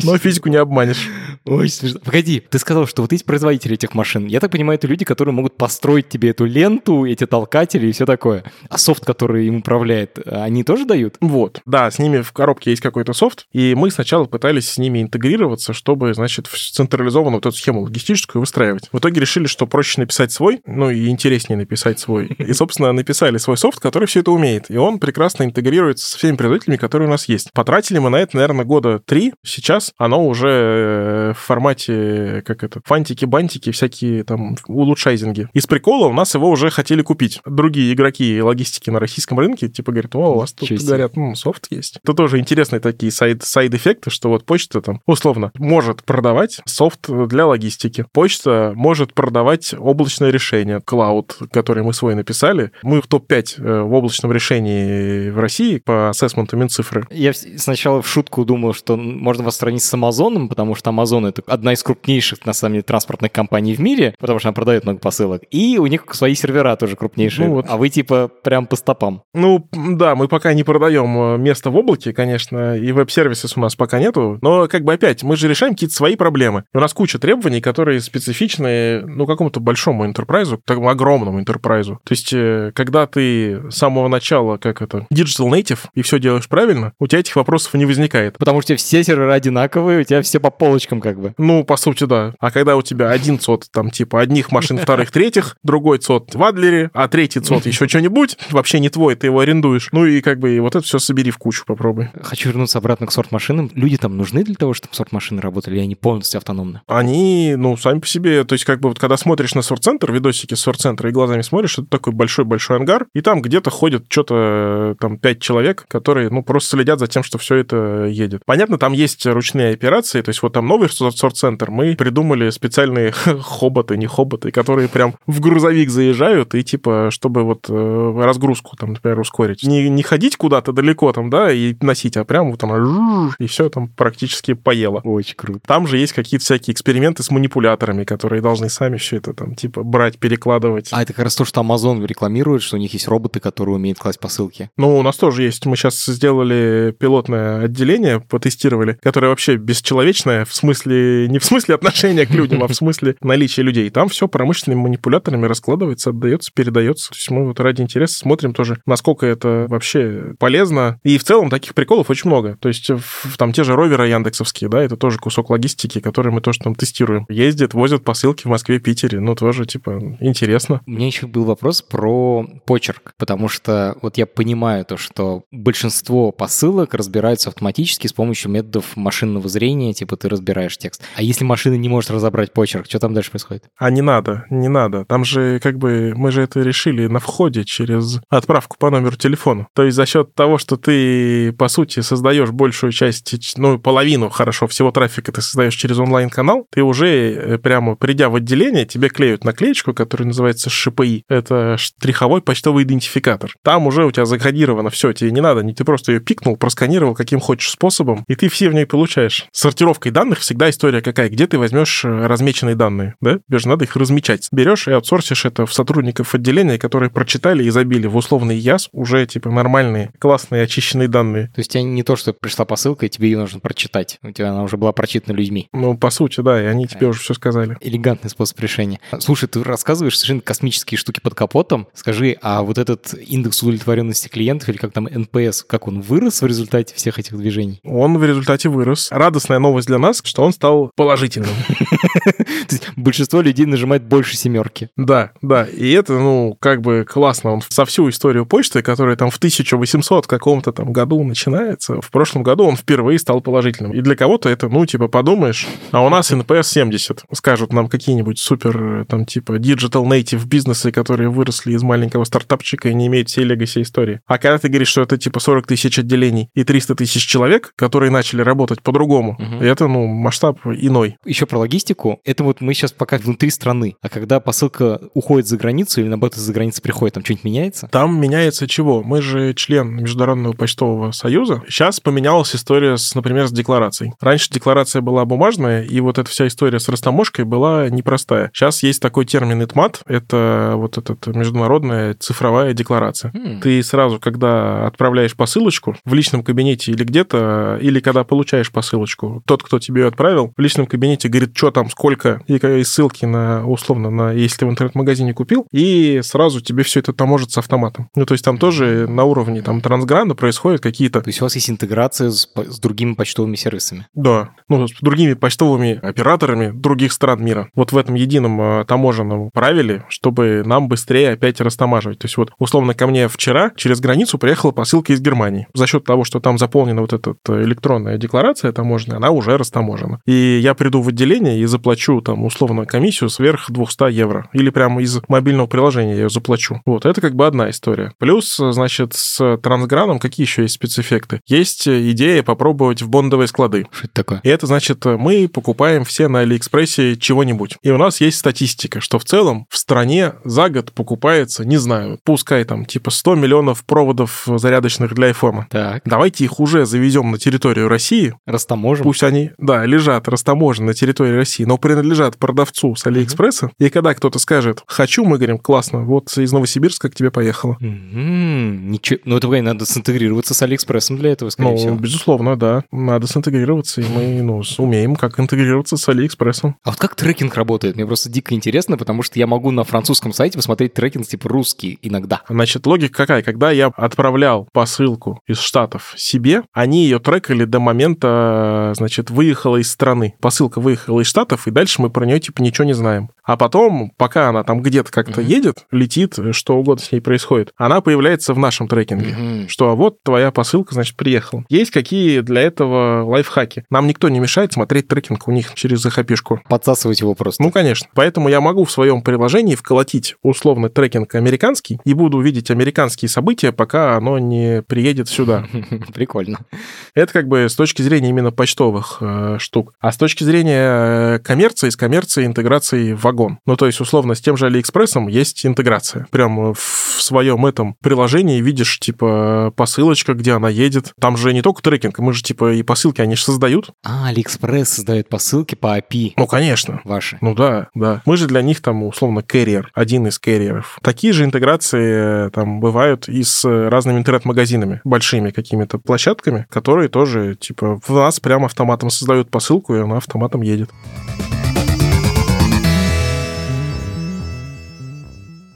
[SPEAKER 2] но физику не обманешь.
[SPEAKER 1] Ой, смешно. Погоди, ты сказал, что вот эти производители этих машин, я так понимаю, это люди, которые могут построить тебе эту ленту, эти толкатели и все такое. А софт, который им управляет, они тоже дают?
[SPEAKER 2] Вот, да, с ними в коробке есть какой-то софт, и мы сначала пытались с ними интегрироваться, чтобы, значит, централизованно вот эту схему логистическую выстраивать. В итоге решили, что проще написать свой, ну и интереснее написать свой. И, собственно, написали свой софт, который все это умеет. И он прекрасно интегрируется со всеми производителями, которые у нас есть. Потратили мы на это, наверное, года три. Сейчас оно уже э, в формате, как это, фантики-бантики, всякие там улучшайзинги. Из прикола у нас его уже хотели купить. Другие игроки логистики на российском рынке, типа, говорят, о, у вас тут, говорят, ну, софт есть. Это тоже интересные такие side, side -эффекты, что вот почта там, условно, может продавать софт для логистики. Почта может продавать облачное решение, cloud, который мы свой написали. Мы в топ-5 э, в облачном решении в России по ассессменту Минцифры.
[SPEAKER 1] Я сначала в шутку думал, что можно вас сравнить с Амазоном, потому что Amazon — это одна из крупнейших, на самом деле, транспортных компаний в мире, потому что она продает много посылок. И у них свои сервера тоже крупнейшие. Ну, вот. А вы типа прям по стопам.
[SPEAKER 2] Ну, да, мы пока не продаем ждем места в облаке, конечно, и веб-сервисов у нас пока нету, но как бы опять, мы же решаем какие-то свои проблемы. И у нас куча требований, которые специфичны, ну, какому-то большому интерпрайзу, такому огромному интерпрайзу. То есть, э, когда ты с самого начала, как это, digital native, и все делаешь правильно, у тебя этих вопросов не возникает.
[SPEAKER 1] Потому что все серверы одинаковые, у тебя все по полочкам как бы.
[SPEAKER 2] Ну, по сути, да. А когда у тебя один цод, там, типа, одних машин, вторых, третьих, другой цод в Адлере, а третий цод еще что-нибудь, вообще не твой, ты его арендуешь. Ну и как бы вот это все собери в кучу, попробуй.
[SPEAKER 1] Хочу вернуться обратно к сорт-машинам. Люди там нужны для того, чтобы сорт-машины работали, или они полностью автономны?
[SPEAKER 2] Они, ну, сами по себе, то есть как бы вот когда смотришь на сорт-центр, видосики с сорт-центра и глазами смотришь, это такой большой-большой ангар, и там где-то ходят что-то там пять человек, которые, ну, просто следят за тем, что все это едет. Понятно, там есть ручные операции, то есть вот там новый сорт-центр, мы придумали специальные хоботы, не хоботы, которые прям в грузовик заезжают, и типа, чтобы вот э, разгрузку там, например, ускорить. Не, не ходить куда-то далеко там, да, и носить, а прям вот там и все там практически поело.
[SPEAKER 1] Очень круто.
[SPEAKER 2] Там же есть какие-то всякие эксперименты с манипуляторами, которые должны сами все это там, типа, брать, перекладывать.
[SPEAKER 1] А это как раз то, что Amazon рекламирует, что у них есть роботы, которые умеют класть посылки.
[SPEAKER 2] Ну, у нас тоже есть. Мы сейчас сделали пилотное отделение, потестировали, которое вообще бесчеловечное, в смысле, не в смысле отношения к людям, а в смысле наличия людей. Там все промышленными манипуляторами раскладывается, отдается, передается. То есть мы вот ради интереса смотрим тоже, насколько это вообще полезно. И в целом таких приколов очень много. То есть там те же роверы яндексовские, да, это тоже кусок логистики, который мы тоже там тестируем. Ездят, возят посылки в Москве, Питере. Ну, тоже, типа, интересно.
[SPEAKER 1] У меня еще был вопрос про почерк, потому что вот я понимаю то, что большинство посылок разбираются автоматически с помощью методов машинного зрения, типа ты разбираешь текст. А если машина не может разобрать почерк, что там дальше происходит?
[SPEAKER 2] А не надо, не надо. Там же как бы мы же это решили на входе через отправку по номеру телефона. То есть за счет того, что ты, по сути, создаешь большую часть, ну, половину, хорошо, всего трафика ты создаешь через онлайн-канал, ты уже э, прямо придя в отделение, тебе клеют наклеечку, которая называется ШПИ. Это штриховой почтовый идентификатор. Там уже у тебя закодировано все, тебе не надо, не ты просто ее пикнул, просканировал каким хочешь способом, и ты все в ней получаешь. С сортировкой данных всегда история какая, где ты возьмешь э, размеченные данные, да? Тебе же надо их размечать. Берешь и аутсорсишь это в сотрудников отделения, которые прочитали и забили в условный ЕАС уже типа нормальные, классные, очищенные данные.
[SPEAKER 1] То есть не то, что пришла посылка, и тебе ее нужно прочитать. У тебя она уже была прочитана людьми.
[SPEAKER 2] Ну, по сути, да, и они тебе уже все сказали.
[SPEAKER 1] Элегантный способ решения. Слушай, ты рассказываешь совершенно космические штуки под капотом. Скажи, а вот этот индекс удовлетворенности клиентов, или как там NPS, как он вырос в результате всех этих движений?
[SPEAKER 2] Он в результате вырос. Радостная новость для нас, что он стал положительным.
[SPEAKER 1] То есть большинство людей нажимает больше семерки.
[SPEAKER 2] Да, да. И это, ну, как бы классно. Он со всю историю почты, которая там в 1800 каком-то там году начинается, в прошлом году он впервые стал положительным. И для кого-то это, ну, типа, подумаешь, а у нас NPS 70. Скажут нам какие-нибудь супер, там, типа, digital native бизнесы, которые выросли из маленького стартапчика и не имеют всей легаси истории. А когда ты говоришь, что это, типа, 40 тысяч отделений и 300 тысяч человек, которые начали работать по-другому, угу. это, ну, масштаб иной.
[SPEAKER 1] Еще про логистику. Это вот мы сейчас пока внутри страны. А когда посылка уходит за границу или, наоборот, из-за границы приходит, там что-нибудь меняется?
[SPEAKER 2] Там меняется чего? Мы же член Международного почтового союза. Сейчас поменялась история, с, например, с декларацией. Раньше декларация была бумажная, и вот эта вся история с растаможкой была непростая. Сейчас есть такой термин ITMAT, это вот эта международная цифровая декларация. Mm. Ты сразу, когда отправляешь посылочку в личном кабинете или где-то, или когда получаешь посылочку, тот, кто тебе ее отправил, в личном кабинете говорит, что там, сколько, и ссылки на, условно, на, если ты в интернет-магазине купил, и сразу тебе все это таможит с автоматом. Ну, то есть там тоже на уровне там трансгранда происходят какие-то...
[SPEAKER 1] То есть у вас есть интеграция с, с другими почтовыми сервисами?
[SPEAKER 2] Да. Ну, с другими почтовыми операторами других стран мира. Вот в этом едином э, таможенном правиле, чтобы нам быстрее опять растамаживать. То есть вот, условно, ко мне вчера через границу приехала посылка из Германии. За счет того, что там заполнена вот эта э, электронная декларация таможенная, она уже растаможена. И я приду в отделение и заплачу там условно комиссию сверх 200 евро. Или прямо из мобильного приложения я ее заплачу. Вот, это как бы одна история. Плюс, значит, с трансграном какие еще есть спецэффекты? Есть идея попробовать в бондовые склады.
[SPEAKER 1] Что это такое?
[SPEAKER 2] И это значит, мы покупаем все на Алиэкспрессе чего-нибудь. И у нас есть статистика, что в целом в стране за год покупается, не знаю, пускай там типа 100 миллионов проводов зарядочных для айфона.
[SPEAKER 1] Так.
[SPEAKER 2] Давайте их уже завезем на территорию России.
[SPEAKER 1] Растаможим.
[SPEAKER 2] Пусть они, да, лежат растаможены на территории России, но принадлежат продавцу с Алиэкспресса. Mm-hmm. И когда кто-то скажет «хочу», мы говорим «классно, вот из Новосибирска к тебе поехало».
[SPEAKER 1] Mm-hmm. Ничего, ну это надо синтегрироваться с Алиэкспрессом для этого, скорее
[SPEAKER 2] ну,
[SPEAKER 1] всего.
[SPEAKER 2] безусловно, да. Надо синтегрироваться, и мы, ну, умеем, как интегрироваться с Алиэкспрессом.
[SPEAKER 1] А вот как трекинг работает? Мне просто дико интересно, потому что я могу на французском сайте посмотреть трекинг типа русский иногда.
[SPEAKER 2] Значит, логика какая? Когда я отправлял посылку из Штатов себе, они ее трекали до момента, значит, выехала из страны. Посылка выехала из Штатов, и дальше мы про нее типа ничего не знаем. А потом, пока она там где-то как-то mm-hmm. едет, летит, что угодно с ней происходит, она появляется в нашем трекинге. Mm-hmm. Что а вот твоя посылка, значит, приехала. Есть какие для этого лайфхаки? Нам никто не мешает смотреть трекинг у них через их API -шку.
[SPEAKER 1] Подсасывать его просто.
[SPEAKER 2] Ну, конечно. Поэтому я могу в своем приложении вколотить условно трекинг американский и буду видеть американские события, пока оно не приедет сюда.
[SPEAKER 1] Прикольно.
[SPEAKER 2] Это как бы с точки зрения именно почтовых э, штук. А с точки зрения э, коммерции, с коммерцией интеграции в вагон. Ну, то есть, условно, с тем же Алиэкспрессом есть интеграция. Прям в своем этом приложении видишь, типа, посылочка, где она едет. Там же не только трекинг, мы же, типа, и посылки, они же создают.
[SPEAKER 1] А, Алиэкспресс создает посылки по API.
[SPEAKER 2] Ну, конечно.
[SPEAKER 1] Ваши.
[SPEAKER 2] Ну да, да. Мы же для них там, условно, carrier, один из carrier ов. Такие же интеграции там бывают и с разными интернет-магазинами, большими какими-то площадками, которые тоже, типа, в нас прямо автоматом создают посылку, и она автоматом едет.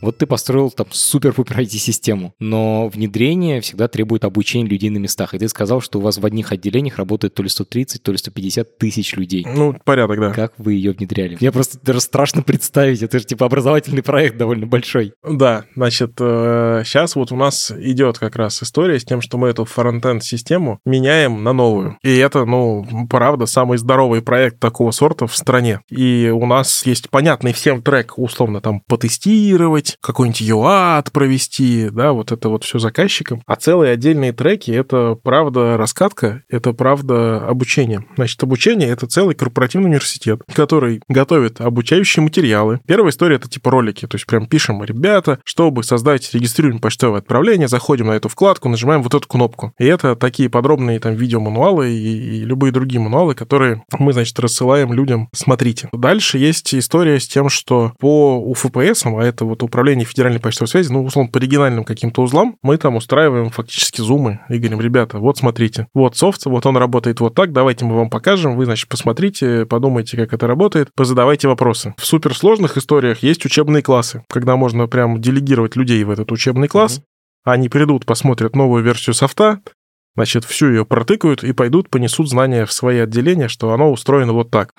[SPEAKER 1] Вот ты построил там супер-пупер IT-систему, но внедрение всегда требует обучения людей на местах. И ты сказал, что у вас в одних отделениях работает то ли 130, то ли 150 тысяч людей.
[SPEAKER 2] Ну, порядок, да.
[SPEAKER 1] Как вы ее внедряли? Мне просто даже страшно представить. Это же типа образовательный проект довольно большой.
[SPEAKER 2] Да, значит, сейчас э, вот у нас идет как раз история с тем, что мы эту фронтенд-систему меняем на новую. И это, ну, правда, самый здоровый проект такого сорта в стране. И у нас есть понятный всем трек, условно, там, потестировать, сделать, какой-нибудь ЮАТ провести, да, вот это вот все заказчикам. А целые отдельные треки — это правда раскатка, это правда обучение. Значит, обучение — это целый корпоративный университет, который готовит обучающие материалы. Первая история — это типа ролики, то есть прям пишем, ребята, чтобы создать, регистрируем почтовое отправление, заходим на эту вкладку, нажимаем вот эту кнопку. И это такие подробные там видеомануалы и, и любые другие мануалы, которые мы, значит, рассылаем людям. Смотрите. Дальше есть история с тем, что по УФПС, а это вот управление управления Федеральной почтовой связи, ну, условно, по региональным каким-то узлам, мы там устраиваем фактически зумы и говорим, ребята, вот смотрите, вот софт, вот он работает вот так, давайте мы вам покажем, вы, значит, посмотрите, подумайте, как это работает, позадавайте вопросы. В суперсложных историях есть учебные классы, когда можно прям делегировать людей в этот учебный класс, mm-hmm. они придут, посмотрят новую версию софта, значит, всю ее протыкают и пойдут, понесут знания в свои отделения, что оно устроено вот так.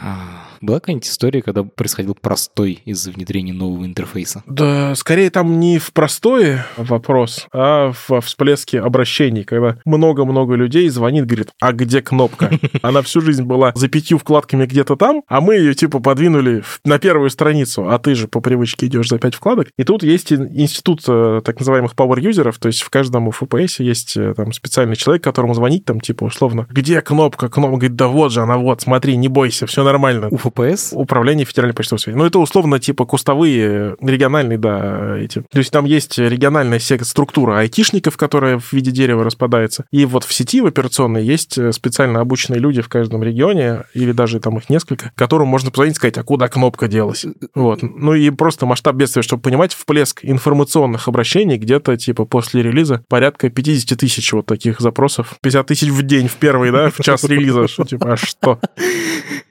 [SPEAKER 1] Была какая-нибудь история, когда происходил простой из-за внедрения нового интерфейса?
[SPEAKER 2] Да, скорее там не в простое вопрос, а во всплеске обращений, когда много-много людей звонит, говорит, а где кнопка? Она всю жизнь была за пятью вкладками где-то там, а мы ее типа подвинули на первую страницу, а ты же по привычке идешь за пять вкладок. И тут есть институт э, так называемых power-юзеров, то есть в каждом FPS есть э, там специальный человек, которому звонить там типа условно, где кнопка? Кнопка говорит, да вот же она, вот, смотри, не бойся, все нормально.
[SPEAKER 1] У ФПС?
[SPEAKER 2] Управление Федеральной почтовой связи. Ну, это условно типа кустовые, региональные, да, эти. То есть там есть региональная структура айтишников, которая в виде дерева распадается. И вот в сети в операционной есть э, специально обученные люди в каждом регионе, или даже там их несколько, которым можно позвонить и сказать, а куда кнопка делась? Вот. Ну и просто масштаб бедствия, чтобы понимать, всплеск информационных обращений где-то типа после релиза порядка 50 тысяч вот таких запросов. 50 тысяч в день в первый, да, в час релиза. Типа, а что?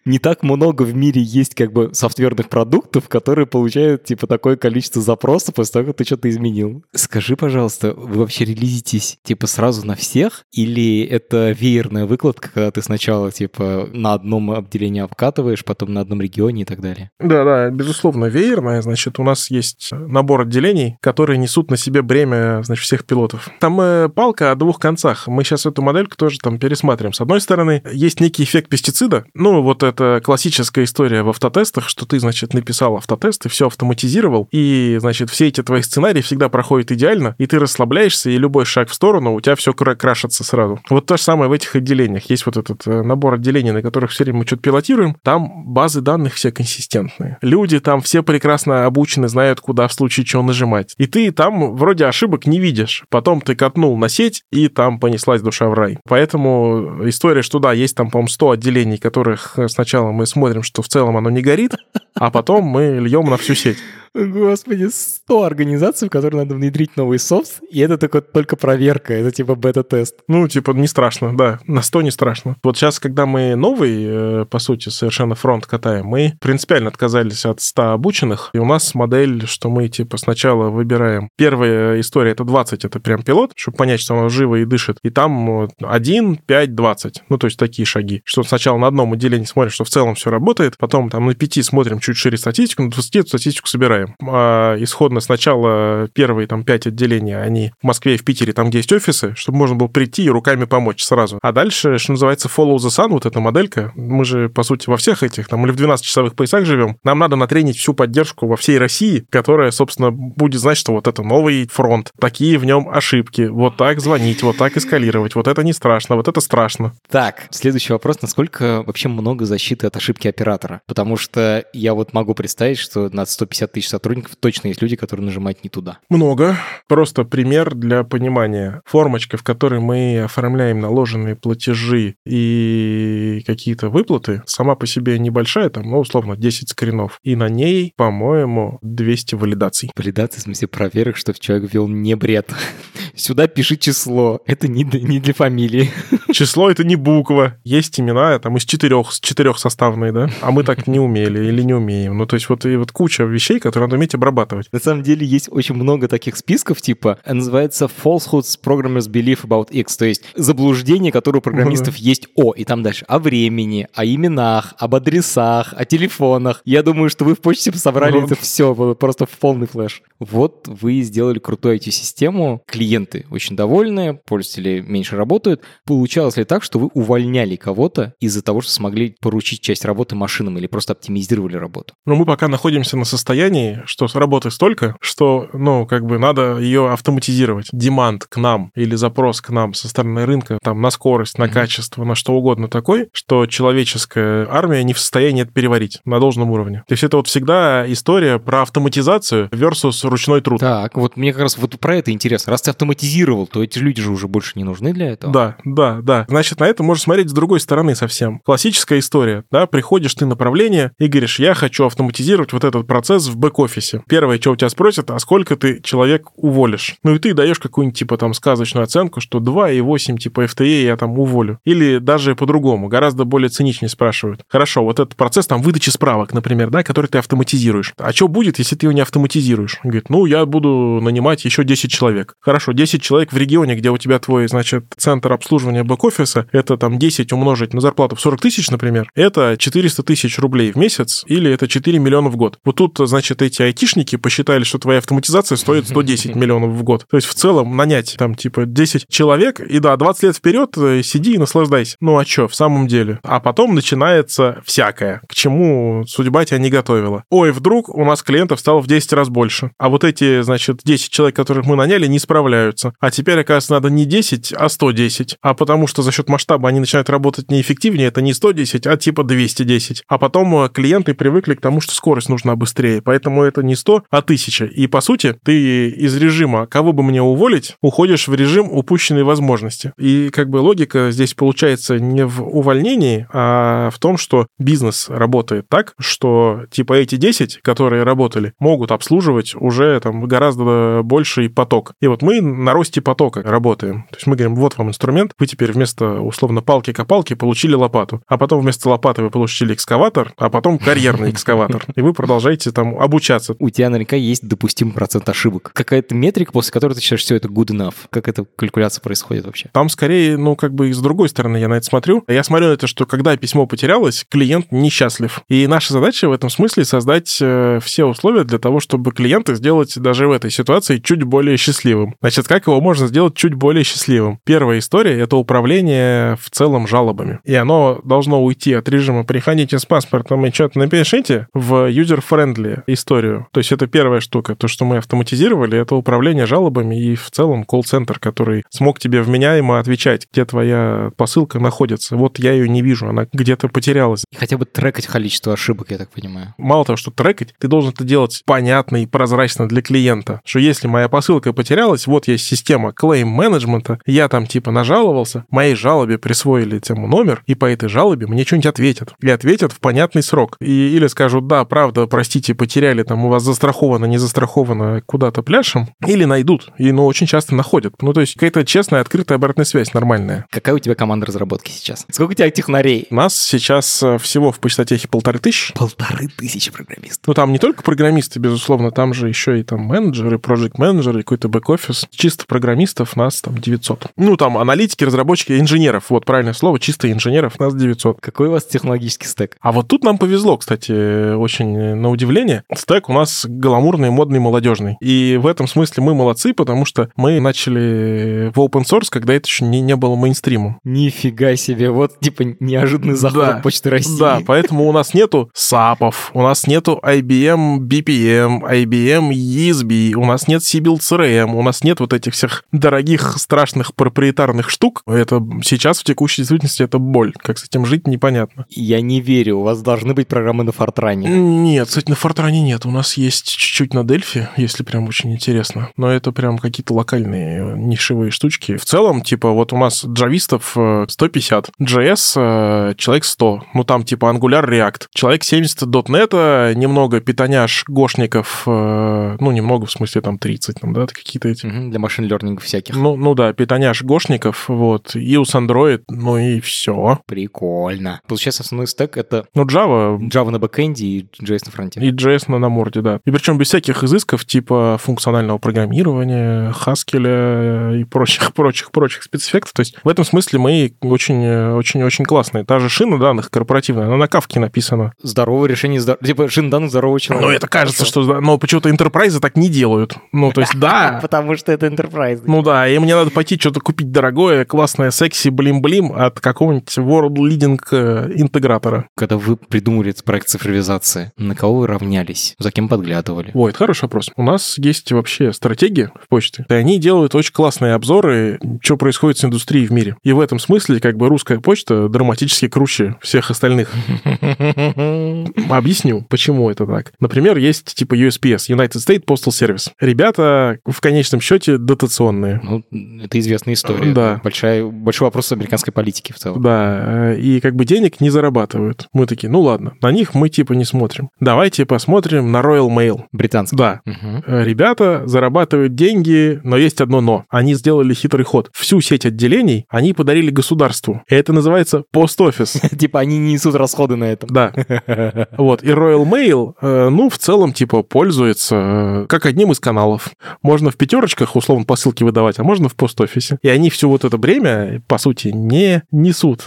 [SPEAKER 1] Не так много в мире есть как бы софтверных продуктов, которые получают типа такое количество запросов после того, как ты что-то изменил. Скажи, пожалуйста, вы вообще релизитесь типа сразу на всех? Или это веерная выкладка, когда ты сначала типа на одном отделении обкатываешь, потом на одном регионе и так далее?
[SPEAKER 2] Да-да, безусловно, веерная. Значит, у нас есть набор отделений, которые несут на себе бремя, значит, всех пилотов. Там э, палка о двух концах. Мы сейчас эту модельку тоже там пересматриваем. С одной стороны, есть некий эффект пестицида. Ну, вот это классическая история в автотестах, что ты, значит, написал автотест и все автоматизировал, и, значит, все эти твои сценарии всегда проходят идеально, и ты расслабляешься, и любой шаг в сторону, у тебя все крашится сразу. Вот то же самое в этих отделениях. Есть вот этот э, набор отделений, на которых все время мы что-то пилотируем, там базы данных все консистентные. Люди там все прекрасно обучены, знают, куда в случае чего нажимать. И ты там вроде ошибок не видишь. Потом ты катнул на сеть, и там понеслась душа в рай. Поэтому история, что да, есть там, по-моему, 100 отделений, которых сначала мы смотрим, что в целом оно не горит, а потом мы льем на всю сеть.
[SPEAKER 1] Господи, 100 организаций, в которые надо внедрить новый софт, и это только, только проверка, это типа бета-тест.
[SPEAKER 2] Ну, типа, не страшно, да, на 100 не страшно. Вот сейчас, когда мы новый, э, по сути, совершенно фронт катаем, мы принципиально отказались от 100 обученных, и у нас модель, что мы, типа, сначала выбираем. Первая история — это 20, это прям пилот, чтобы понять, что он живо и дышит, и там 1, 5, 20. Ну, то есть такие шаги. Что сначала на одном отделении смотрим, что в целом все работает, потом там на 5 смотрим чуть шире статистику, на 20 эту статистику собираем. А исходно сначала первые там 5 отделений, они в Москве и в Питере, там, где есть офисы, чтобы можно было прийти и руками помочь сразу. А дальше, что называется, follow the sun, вот эта моделька, мы же, по сути, во всех этих, там, или в 12-часовых поясах живем, нам надо натренить всю поддержку во всей России, которая, собственно, будет знать, что вот это новый фронт, такие в нем ошибки, вот так звонить, вот так эскалировать, вот это не страшно, вот это страшно.
[SPEAKER 1] Так, следующий вопрос, насколько вообще много защиты от ошибки оператора? Потому что я вот могу представить, что на 150 тысяч сотрудников точно есть люди, которые нажимают не туда.
[SPEAKER 2] Много. Просто пример для понимания. Формочка, в которой мы оформляем наложенные платежи и какие-то выплаты, сама по себе небольшая, там, ну, условно, 10 скринов. И на ней, по-моему, 200 валидаций.
[SPEAKER 1] Валидации, в смысле, проверок, что человек ввел не бред. Сюда пиши число. Это не, не для фамилии.
[SPEAKER 2] Число — это не буква. Есть имена там из четырех, с четырех составные, да? А мы так не умели или не умеем. Ну, то есть вот, и вот куча вещей, которые надо уметь обрабатывать.
[SPEAKER 1] На самом деле есть очень много таких списков, типа, называется falsehoods programmers believe about X, то есть заблуждение, которое у программистов mm-hmm. есть о, и там дальше о времени, о именах, об адресах, о телефонах. Я думаю, что вы в почте собрали mm-hmm. это все, было просто в полный флеш. Вот вы сделали крутую IT-систему, клиенты очень довольны, пользователи меньше работают. Получалось ли так, что вы увольняли кого-то из-за того, что смогли поручить часть работы машинам или просто оптимизировали работу?
[SPEAKER 2] Ну, мы пока находимся на состоянии, что работы столько, что, ну, как бы надо ее автоматизировать. Демант к нам или запрос к нам со стороны рынка, там, на скорость, на качество, на что угодно такой, что человеческая армия не в состоянии это переварить на должном уровне. То есть это вот всегда история про автоматизацию versus ручной труд.
[SPEAKER 1] Так, вот мне как раз вот про это интересно. Раз ты автоматизировал, то эти люди же уже больше не нужны для этого.
[SPEAKER 2] Да, да, да. Значит, на это можно смотреть с другой стороны совсем. Классическая история, да, приходишь ты направление и говоришь, я хочу автоматизировать вот этот процесс в бэк-офисе. Первое, что у тебя спросят, а сколько ты человек уволишь? Ну и ты даешь какую-нибудь типа там сказочную оценку, что 2,8 типа FTE я там уволю. Или даже по-другому, гораздо более циничнее спрашивают. Хорошо, вот этот процесс там выдачи справок, например, да, который ты автоматизируешь. А что будет, если ты его не автоматизируешь? Он говорит, ну, я буду нанимать еще 10 человек. Хорошо, 10 человек в регионе, где у тебя твой, значит, центр обслуживания бэк-офиса, это там 10 умножить на зарплату в 40 тысяч, например, это 400 тысяч рублей в месяц или это 4 миллиона в год. Вот тут, значит, эти айтишники посчитали, что твоя автоматизация стоит 110 миллионов в год. То есть в целом нанять там типа 10 человек и да, 20 лет вперед э, сиди и наслаждайся. Ну а что, в самом деле? А потом начинается всякое, к чему судьба тебя не готовила. Ой, вдруг у нас клиентов стало в 10 раз больше. А вот эти, значит, 10 человек, которых мы наняли, не справляются. А теперь, оказывается, надо не 10, а 110. А потому что за счет масштаба они начинают работать неэффективнее, это не 110, а типа 210. А потом э, клиенты привыкли к тому, что скорость нужна быстрее. Поэтому это не 100, а 1000. И по сути, ты из режима «кого бы мне уволить» уходишь в режим упущенной возможности. И как бы логика здесь получается не в увольнении, а в том, что бизнес работает так, что типа эти 10, которые работали, могут обслуживать уже там гораздо больший поток. И вот мы на росте потока работаем. То есть мы говорим, вот вам инструмент, вы теперь вместо условно палки-копалки получили лопату, а потом вместо лопаты вы получили экскаватор, а потом карьерный экскаватор. И вы продолжаете там обучаться.
[SPEAKER 1] У тебя наверняка есть допустимый процент ошибок. Какая-то метрика, после которой ты считаешь, все это good enough. Как эта калькуляция происходит вообще?
[SPEAKER 2] Там скорее, ну, как бы с другой стороны я на это смотрю. Я смотрю на это, что когда письмо потерялось, клиент несчастлив. И наша задача в этом смысле создать э, все условия для того, чтобы клиента сделать даже в этой ситуации чуть более счастливым. Значит, как его можно сделать чуть более счастливым? Первая история — это управление в целом жалобами. И оно должно уйти от режима «приходите с паспортом и что-то напишите» в user-friendly историю. То есть это первая штука. То, что мы автоматизировали, это управление жалобами и в целом колл-центр, который смог тебе вменяемо отвечать, где твоя посылка находится. Вот я ее не вижу, она где-то потерялась.
[SPEAKER 1] И хотя бы трекать количество ошибок, я так понимаю.
[SPEAKER 2] Мало того, что трекать, ты должен это делать понятно и прозрачно для клиента, что если моя посылка потерялась, вот есть система клейм менеджмента, я там типа нажаловался, моей жалобе присвоили тему номер, и по этой жалобе мне что-нибудь ответят. И ответят в понятный срок. И, или скажут, да, правда, простите, потеряли отеле, там у вас застраховано, не застраховано, куда-то пляшем, или найдут, и, ну, очень часто находят. Ну, то есть какая-то честная, открытая обратная связь нормальная.
[SPEAKER 1] Какая у тебя команда разработки сейчас? Сколько у тебя технарей?
[SPEAKER 2] У нас сейчас э, всего в почтотехе полторы тысячи.
[SPEAKER 1] Полторы тысячи программистов.
[SPEAKER 2] Ну, там не только программисты, безусловно, там же еще и там менеджеры, проект менеджеры какой-то бэк-офис. Чисто программистов нас там 900. Ну, там аналитики, разработчики, инженеров. Вот правильное слово, чисто инженеров нас 900.
[SPEAKER 1] Какой у вас технологический стек?
[SPEAKER 2] А вот тут нам повезло, кстати, очень на удивление. Стек у нас гламурный, модный, молодежный. И в этом смысле мы молодцы, потому что мы начали в open source, когда это еще не, не было мейнстримом.
[SPEAKER 1] Нифига себе, вот типа неожиданный заход
[SPEAKER 2] Да.
[SPEAKER 1] Почты России.
[SPEAKER 2] Да, поэтому у нас нету САПов, у нас нету IBM BPM, IBM ESB, у нас нет Sibyl CRM, у нас нет вот этих всех дорогих, страшных проприетарных штук. Это сейчас в текущей действительности это боль. Как с этим жить, непонятно.
[SPEAKER 1] Я не верю, у вас должны быть программы на Фортране.
[SPEAKER 2] Нет, кстати, на Фортране нет. У нас есть чуть-чуть на Дельфи, если прям очень интересно. Но это прям какие-то локальные э, нишевые штучки. В целом, типа, вот у нас джавистов э, 150, JS э, человек 100. Ну, там типа Angular React. Человек 70 .NET, немного питоняш, гошников, э, ну, немного, в смысле, там 30, там, да, какие-то эти.
[SPEAKER 1] Для машин лернинга всяких.
[SPEAKER 2] Ну, ну да, питоняш, гошников, вот, iOS Android, ну и все.
[SPEAKER 1] Прикольно. Получается, основной стек — это
[SPEAKER 2] Ну, Java,
[SPEAKER 1] Java на бэкэнде и JS на фронте.
[SPEAKER 2] И JS на, на морде, да. И причем без всяких изысков типа функционального программирования, Haskell и прочих, прочих, прочих спецэффектов. То есть в этом смысле мы очень, очень, очень классные. Та же шина данных корпоративная, она на кавке написана.
[SPEAKER 1] Здоровое решение, здор- типа шин данных здорового человека.
[SPEAKER 2] Но это кажется, что... да, Но почему-то enterprise так не делают. Ну, то есть, да,
[SPEAKER 1] Потому что это enterprise.
[SPEAKER 2] ну да, и мне надо пойти что-то купить дорогое, классное, секси, блим-блим от какого-нибудь world leading э, интегратора.
[SPEAKER 1] Когда вы придумали этот проект цифровизации, на кого вы равнялись? За кем подглядывали?
[SPEAKER 2] Ой, это хороший вопрос. У нас есть вообще стратегии в почте, и они делают очень классные обзоры, что происходит с индустрией в мире. И в этом смысле как бы русская почта драматически круче всех остальных. Объясню, почему это так. Например, есть типа USPS, United States Postal Service. Ребята в конечном счете дотационные.
[SPEAKER 1] Ну, это известная история.
[SPEAKER 2] Да.
[SPEAKER 1] Большая, большой вопрос американской политики в целом.
[SPEAKER 2] Да, э, и как бы денег не зарабатывают. Мы такие, ну ладно, на них мы типа не смотрим. Давайте посмотрим на Royal Mail.
[SPEAKER 1] Британский.
[SPEAKER 2] Да. Э, Ребята зарабатывают деньги, но есть одно но. Они сделали хитрый ход. Всю сеть отделений они подарили государству. И это называется пост-офис.
[SPEAKER 1] Типа они не несут расходы на этом.
[SPEAKER 2] Да. Вот. И Royal Mail, э, ну, в целом, типа, пользуется э, как одним из каналов. Можно в пятерочках, условно, посылки выдавать, а можно в пост-офисе. И они все вот это бремя, по сути, не несут.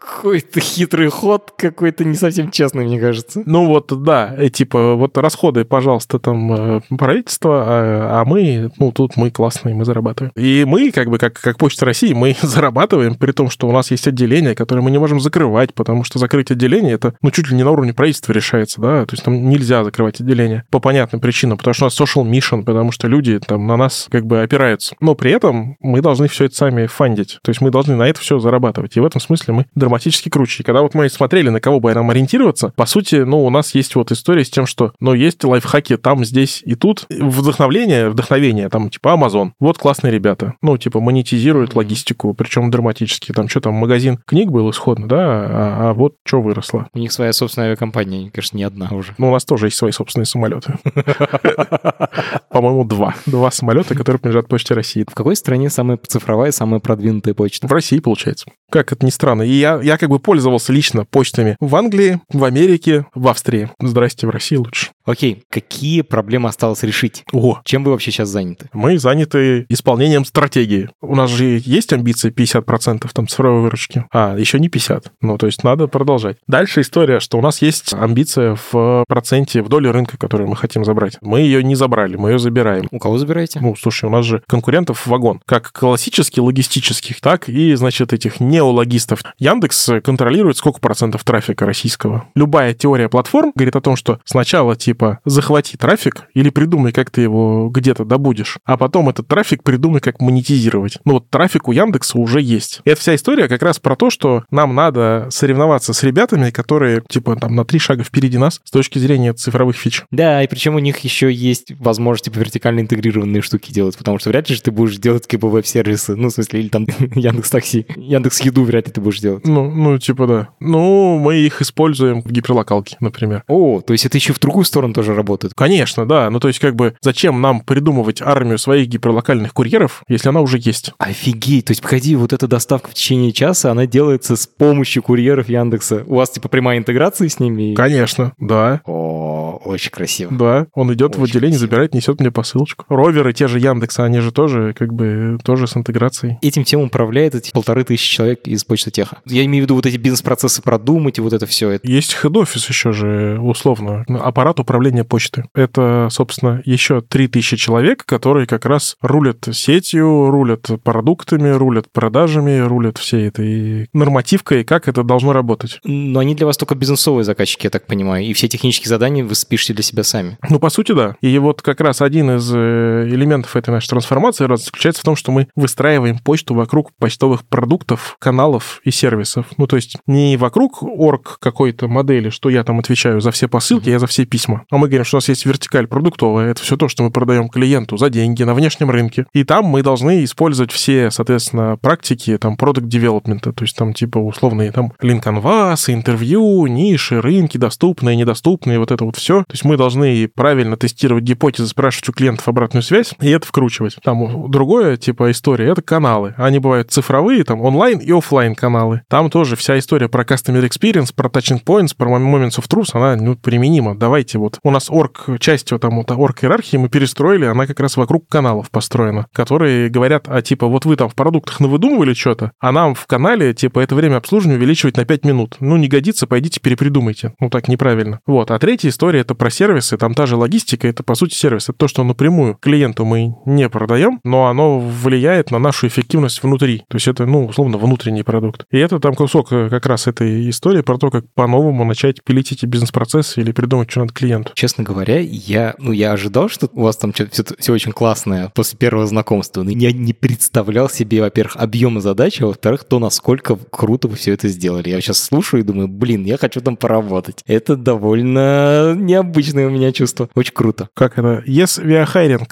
[SPEAKER 1] Какой-то хитрый ход, какой-то не совсем честный, мне кажется.
[SPEAKER 2] Ну вот, да, э, типа, вот расходы, пожалуйста, там э, правительство, а, а мы, ну тут мы классные, мы зарабатываем. И мы, как бы, как, как Почта России, мы зарабатываем, при том, что у нас есть отделение, которое мы не можем закрывать, потому что закрыть отделение, это, ну, чуть ли не на уровне правительства решается, да, то есть там нельзя закрывать отделение по понятным причинам, потому что у нас social mission, потому что люди там на нас как бы опираются. Но при этом мы должны все это сами фандить, то есть мы должны на это все зарабатывать. И в этом смысле мы драматически круче. И когда вот мы смотрели, на кого бы нам ориентироваться, по сути, ну, у нас есть вот история с тем, что, ну, есть лайфхаки там, здесь и тут. Вдохновление, вдохновение, там, типа, Amazon. Вот классные ребята. Ну, типа, монетизируют логистику, причем драматически. Там, что там, магазин книг был исходно, да, а, а вот что выросло.
[SPEAKER 1] У них своя собственная авиакомпания, конечно, не одна уже.
[SPEAKER 2] Ну, у нас тоже есть свои собственные самолеты. По-моему, два. Два самолета, которые принадлежат Почте России.
[SPEAKER 1] В какой стране самая цифровая, самая продвинутая почта?
[SPEAKER 2] В России, получается. Как это ни странно. И я, я как бы пользовался лично почтами в Англии, в Америке, в Австрии. Здрасте, в России лучше.
[SPEAKER 1] Окей, какие проблемы осталось решить?
[SPEAKER 2] О,
[SPEAKER 1] Чем вы вообще сейчас заняты?
[SPEAKER 2] мы заняты исполнением стратегии. У нас же есть амбиции 50% там цифровой выручки. А, еще не 50. Ну, то есть надо продолжать. Дальше история, что у нас есть амбиция в проценте, в доле рынка, которую мы хотим забрать. Мы ее не забрали, мы ее забираем.
[SPEAKER 1] У кого забираете?
[SPEAKER 2] Ну, слушай, у нас же конкурентов вагон. Как классических логистических, так и, значит, этих неологистов. Яндекс контролирует сколько процентов трафика российского. Любая теория платформ говорит о том, что сначала, типа, захвати трафик или придумай, как ты его где-то добудешь, а потом этот трафик придумай, как монетизировать. Ну, вот трафик у Яндекса уже есть. И эта вся история как раз про то, что нам надо соревноваться с ребятами, которые, типа, там, на три шага впереди нас с точки зрения цифровых фич.
[SPEAKER 1] Да, и причем у них еще есть возможность типа вертикально интегрированные штуки делать, потому что вряд ли же ты будешь делать как бы веб-сервисы, ну, в смысле, или там Яндекс Такси, Яндекс Еду вряд ли ты будешь делать.
[SPEAKER 2] Ну, ну, типа, да. Ну, мы их используем в гиперлокалке, например.
[SPEAKER 1] О, то есть это еще в другую сторону сторону тоже работают.
[SPEAKER 2] Конечно, да. Ну, то есть, как бы, зачем нам придумывать армию своих гиперлокальных курьеров, если она уже есть?
[SPEAKER 1] Офигеть. То есть, погоди, вот эта доставка в течение часа, она делается с помощью курьеров Яндекса. У вас, типа, прямая интеграция с ними?
[SPEAKER 2] Конечно, да.
[SPEAKER 1] О, очень красиво.
[SPEAKER 2] Да, он идет
[SPEAKER 1] Очень
[SPEAKER 2] в отделение,
[SPEAKER 1] красиво.
[SPEAKER 2] забирает, несет мне посылочку. Роверы, те же Яндекса, они же тоже, как бы, тоже с интеграцией.
[SPEAKER 1] Этим тем управляет эти полторы тысячи человек из почты теха. Я имею в виду вот эти бизнес-процессы продумать и вот это все.
[SPEAKER 2] Есть хед-офис еще же, условно, аппарат управления почты. Это, собственно, еще 3000 человек, которые как раз рулят сетью, рулят продуктами, рулят продажами, рулят всей этой нормативкой, как это должно работать.
[SPEAKER 1] Но они для вас только бизнесовые заказчики, я так понимаю. И все технические задания вы спишете для себя сами.
[SPEAKER 2] Ну, по сути, да. И вот как раз один из э, элементов этой нашей трансформации заключается в том, что мы выстраиваем почту вокруг почтовых продуктов, каналов и сервисов. Ну, то есть не вокруг орг какой-то модели, что я там отвечаю за все посылки, я за все письма. А мы говорим, что у нас есть вертикаль продуктовая. Это все то, что мы продаем клиенту за деньги на внешнем рынке. И там мы должны использовать все, соответственно, практики там product development а. То есть там типа условные там lean canvas ы, интервью, ниши, рынки, доступные, недоступные, вот это вот все. То есть мы должны правильно тестировать гипотезы, спрашивать у клиентов обратную связь и это вкручивать. Там другое типа история, это каналы. Они бывают цифровые, там онлайн и оффлайн каналы. Там тоже вся история про customer experience, про touching points, про moments of truth, она ну, применима. Давайте вот у нас орг, часть вот там вот орг иерархии мы перестроили, она как раз вокруг каналов построена, которые говорят, а типа вот вы там в продуктах навыдумывали что-то, а нам в канале типа это время обслуживания увеличивать на 5 минут. Ну не годится, пойдите перепридумайте. Ну так неправильно. Вот. А третья история это про сервисы, там та же логистика, это по сути сервис. Это то, что напрямую клиенту мы не продаем, но оно влияет на нашу эффективность внутри. То есть это, ну, условно, внутренний продукт. И это там кусок э, как раз этой истории про то, как по-новому начать пилить эти бизнес-процессы или придумать, что надо клиенту.
[SPEAKER 1] Честно говоря, я, ну, я ожидал, что у вас там все, все очень классное после первого знакомства, но я не представлял себе, во-первых, объемы задач, а во-вторых, то, насколько круто вы все это сделали. Я сейчас слушаю и думаю, блин, я хочу там поработать. Это довольно необычное у меня чувство. Очень круто.
[SPEAKER 2] Как это? Yes, via hiring.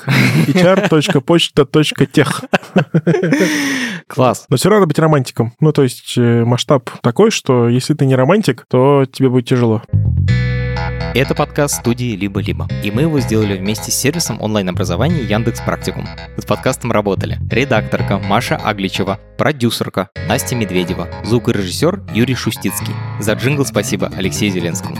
[SPEAKER 2] hr.почта.тех.
[SPEAKER 1] Класс.
[SPEAKER 2] Но все равно надо быть романтиком. Ну, то есть э, масштаб такой, что если ты не романтик, то тебе будет тяжело.
[SPEAKER 1] Это подкаст студии «Либо-либо», и мы его сделали вместе с сервисом онлайн-образования Яндекс Практикум. Над подкастом работали редакторка Маша Агличева, продюсерка Настя Медведева, звукорежиссер Юрий Шустицкий. За джингл спасибо Алексею Зеленскому.